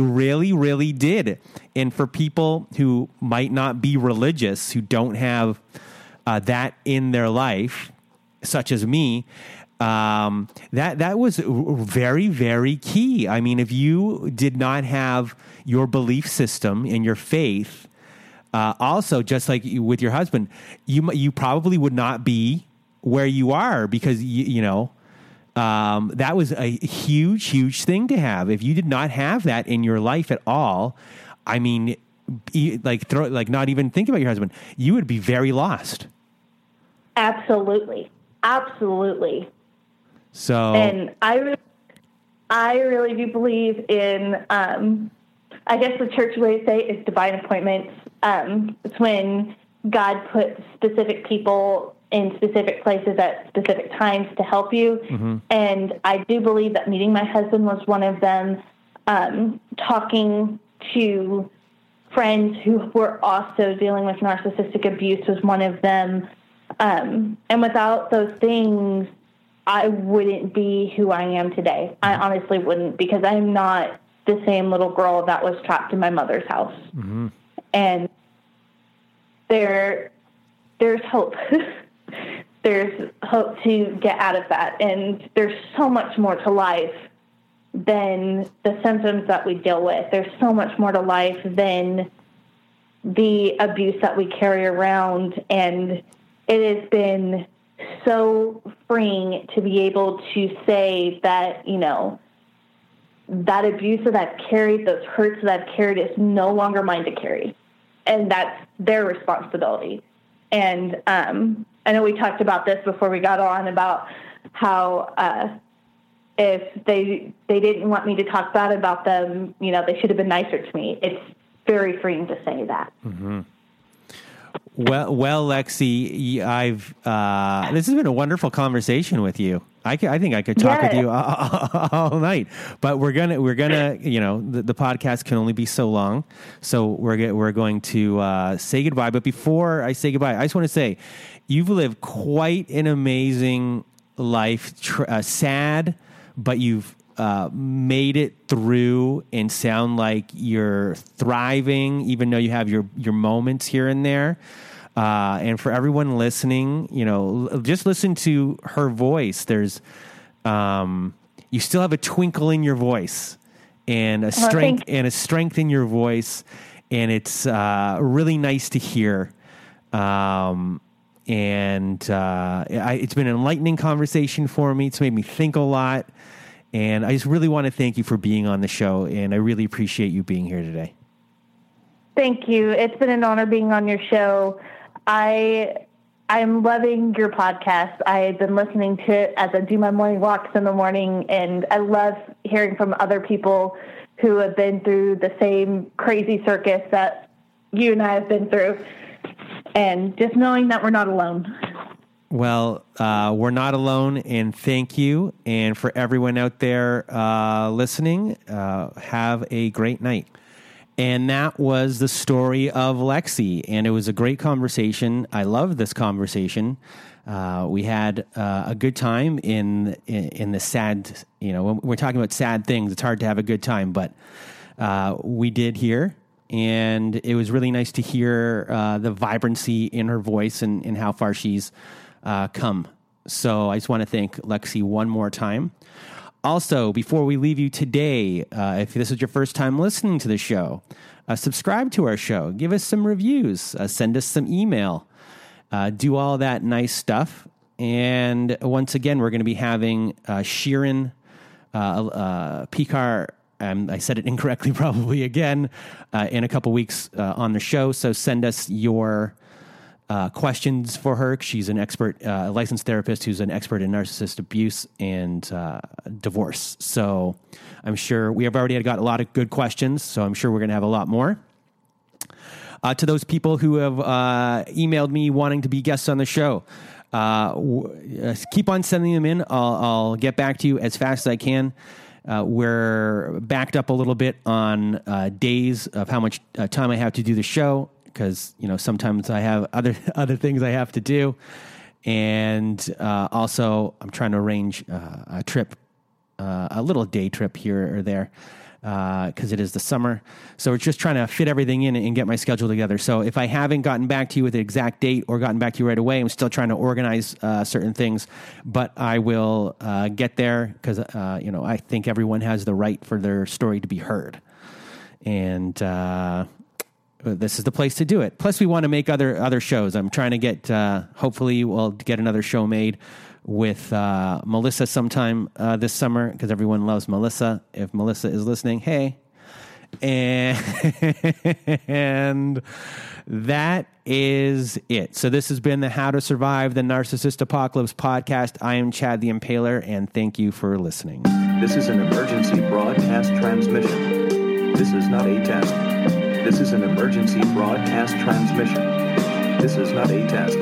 really, really did. And for people who might not be religious, who don't have uh, that in their life, such as me, um, that that was very very key. I mean, if you did not have your belief system and your faith, uh, also, just like you, with your husband, you you probably would not be where you are because you, you know um, that was a huge, huge thing to have. If you did not have that in your life at all, I mean, like throw like not even think about your husband, you would be very lost. Absolutely. Absolutely. So And I, re- I really do believe in, um, I guess the church way to say it is divine appointments. Um, it's when God put specific people in specific places at specific times to help you. And I do believe that meeting my husband was one of them. Um, talking to friends who were also dealing with narcissistic abuse was one of them. Um, and without those things, I wouldn't be who I am today. I honestly wouldn't because I'm not the same little girl that was trapped in my mother's house. And there, there's hope. there's hope to get out of that, and there's so much more to life than the symptoms that we deal with. There's so much more to life than the abuse that we carry around. And it has been so freeing to be able to say that, you know, that abuse that I've carried, those hurts that I've carried is no longer mine to carry. And that's their responsibility. And um, I know we talked about this before we got on about how uh, if they they didn't want me to talk bad about them, you know, they should have been nicer to me. It's very freeing to say that. Well, well, Lexie, I've uh, this has been a wonderful conversation with you. I, I think I could talk with you all, all night, but we're gonna we're gonna you know the, the podcast can only be so long, so we're we're going to uh, say goodbye. But before I say goodbye, I just want to say you've lived quite an amazing life. Tr- uh, sad, but you've uh, made it through and sound like you're thriving, even though you have your your moments here and there. Uh, and for everyone listening, you know, l- just listen to her voice. There's, um, you still have a twinkle in your voice, and a strength and a strength in your voice, and it's uh, really nice to hear. Um, and uh, I, it's been an enlightening conversation for me. It's made me think a lot, and I just really want to thank you for being on the show, and I really appreciate you being here today. Thank you. It's been an honor being on your show. I I'm loving your podcast. I've been listening to it as I do my morning walks in the morning, and I love hearing from other people who have been through the same crazy circus that you and I have been through, and just knowing that we're not alone. Well, uh, we're not alone, and thank you. And for everyone out there uh, listening, uh, have a great night. And that was the story of Lexie, and it was a great conversation. I love this conversation. Uh, we had uh, a good time in, in in the sad. You know, when we're talking about sad things, it's hard to have a good time, but uh, we did here, and it was really nice to hear uh, the vibrancy in her voice and, and how far she's uh, come. So I just want to thank Lexie one more time. Also, before we leave you today, uh, if this is your first time listening to the show, uh, subscribe to our show, give us some reviews, uh, send us some email, uh, do all that nice stuff. And once again, we're going to be having Sheeran uh. Um, I said it incorrectly, probably again, uh, in a couple weeks uh, on the show. So send us your uh, questions for her. She's an expert, uh, licensed therapist who's an expert in narcissist abuse and uh, divorce. So I'm sure we have already got a lot of good questions. So I'm sure we're going to have a lot more. Uh, to those people who have emailed me wanting to be guests on the show, w- keep on sending them in. I'll, I'll get back to you as fast as I can. Uh, we're backed up a little bit on uh, days of how much uh, time I have to do the show because you know sometimes I have other other things I have to do, and uh, also I'm trying to arrange uh, a trip, uh, a little day trip here or there because it is the summer. So we're just trying to fit everything in and get my schedule together. So if I haven't gotten back to you with the exact date or gotten back to you right away, I'm still trying to organize uh, certain things, but I will uh, get there because uh, you know I think everyone has the right for their story to be heard, and uh, uh, this is the place to do it. Plus, we want to make other other shows. I'm trying to get. Uh, hopefully, we'll get another show made with uh, Melissa sometime uh, this summer because everyone loves Melissa. If Melissa is listening, hey, and and that is it. So this has been the How to Survive the Narcissist Apocalypse podcast. I am Chad the Impaler, and thank you for listening. This is an emergency broadcast transmission. This is not a test. This is an emergency broadcast transmission. This is not a test.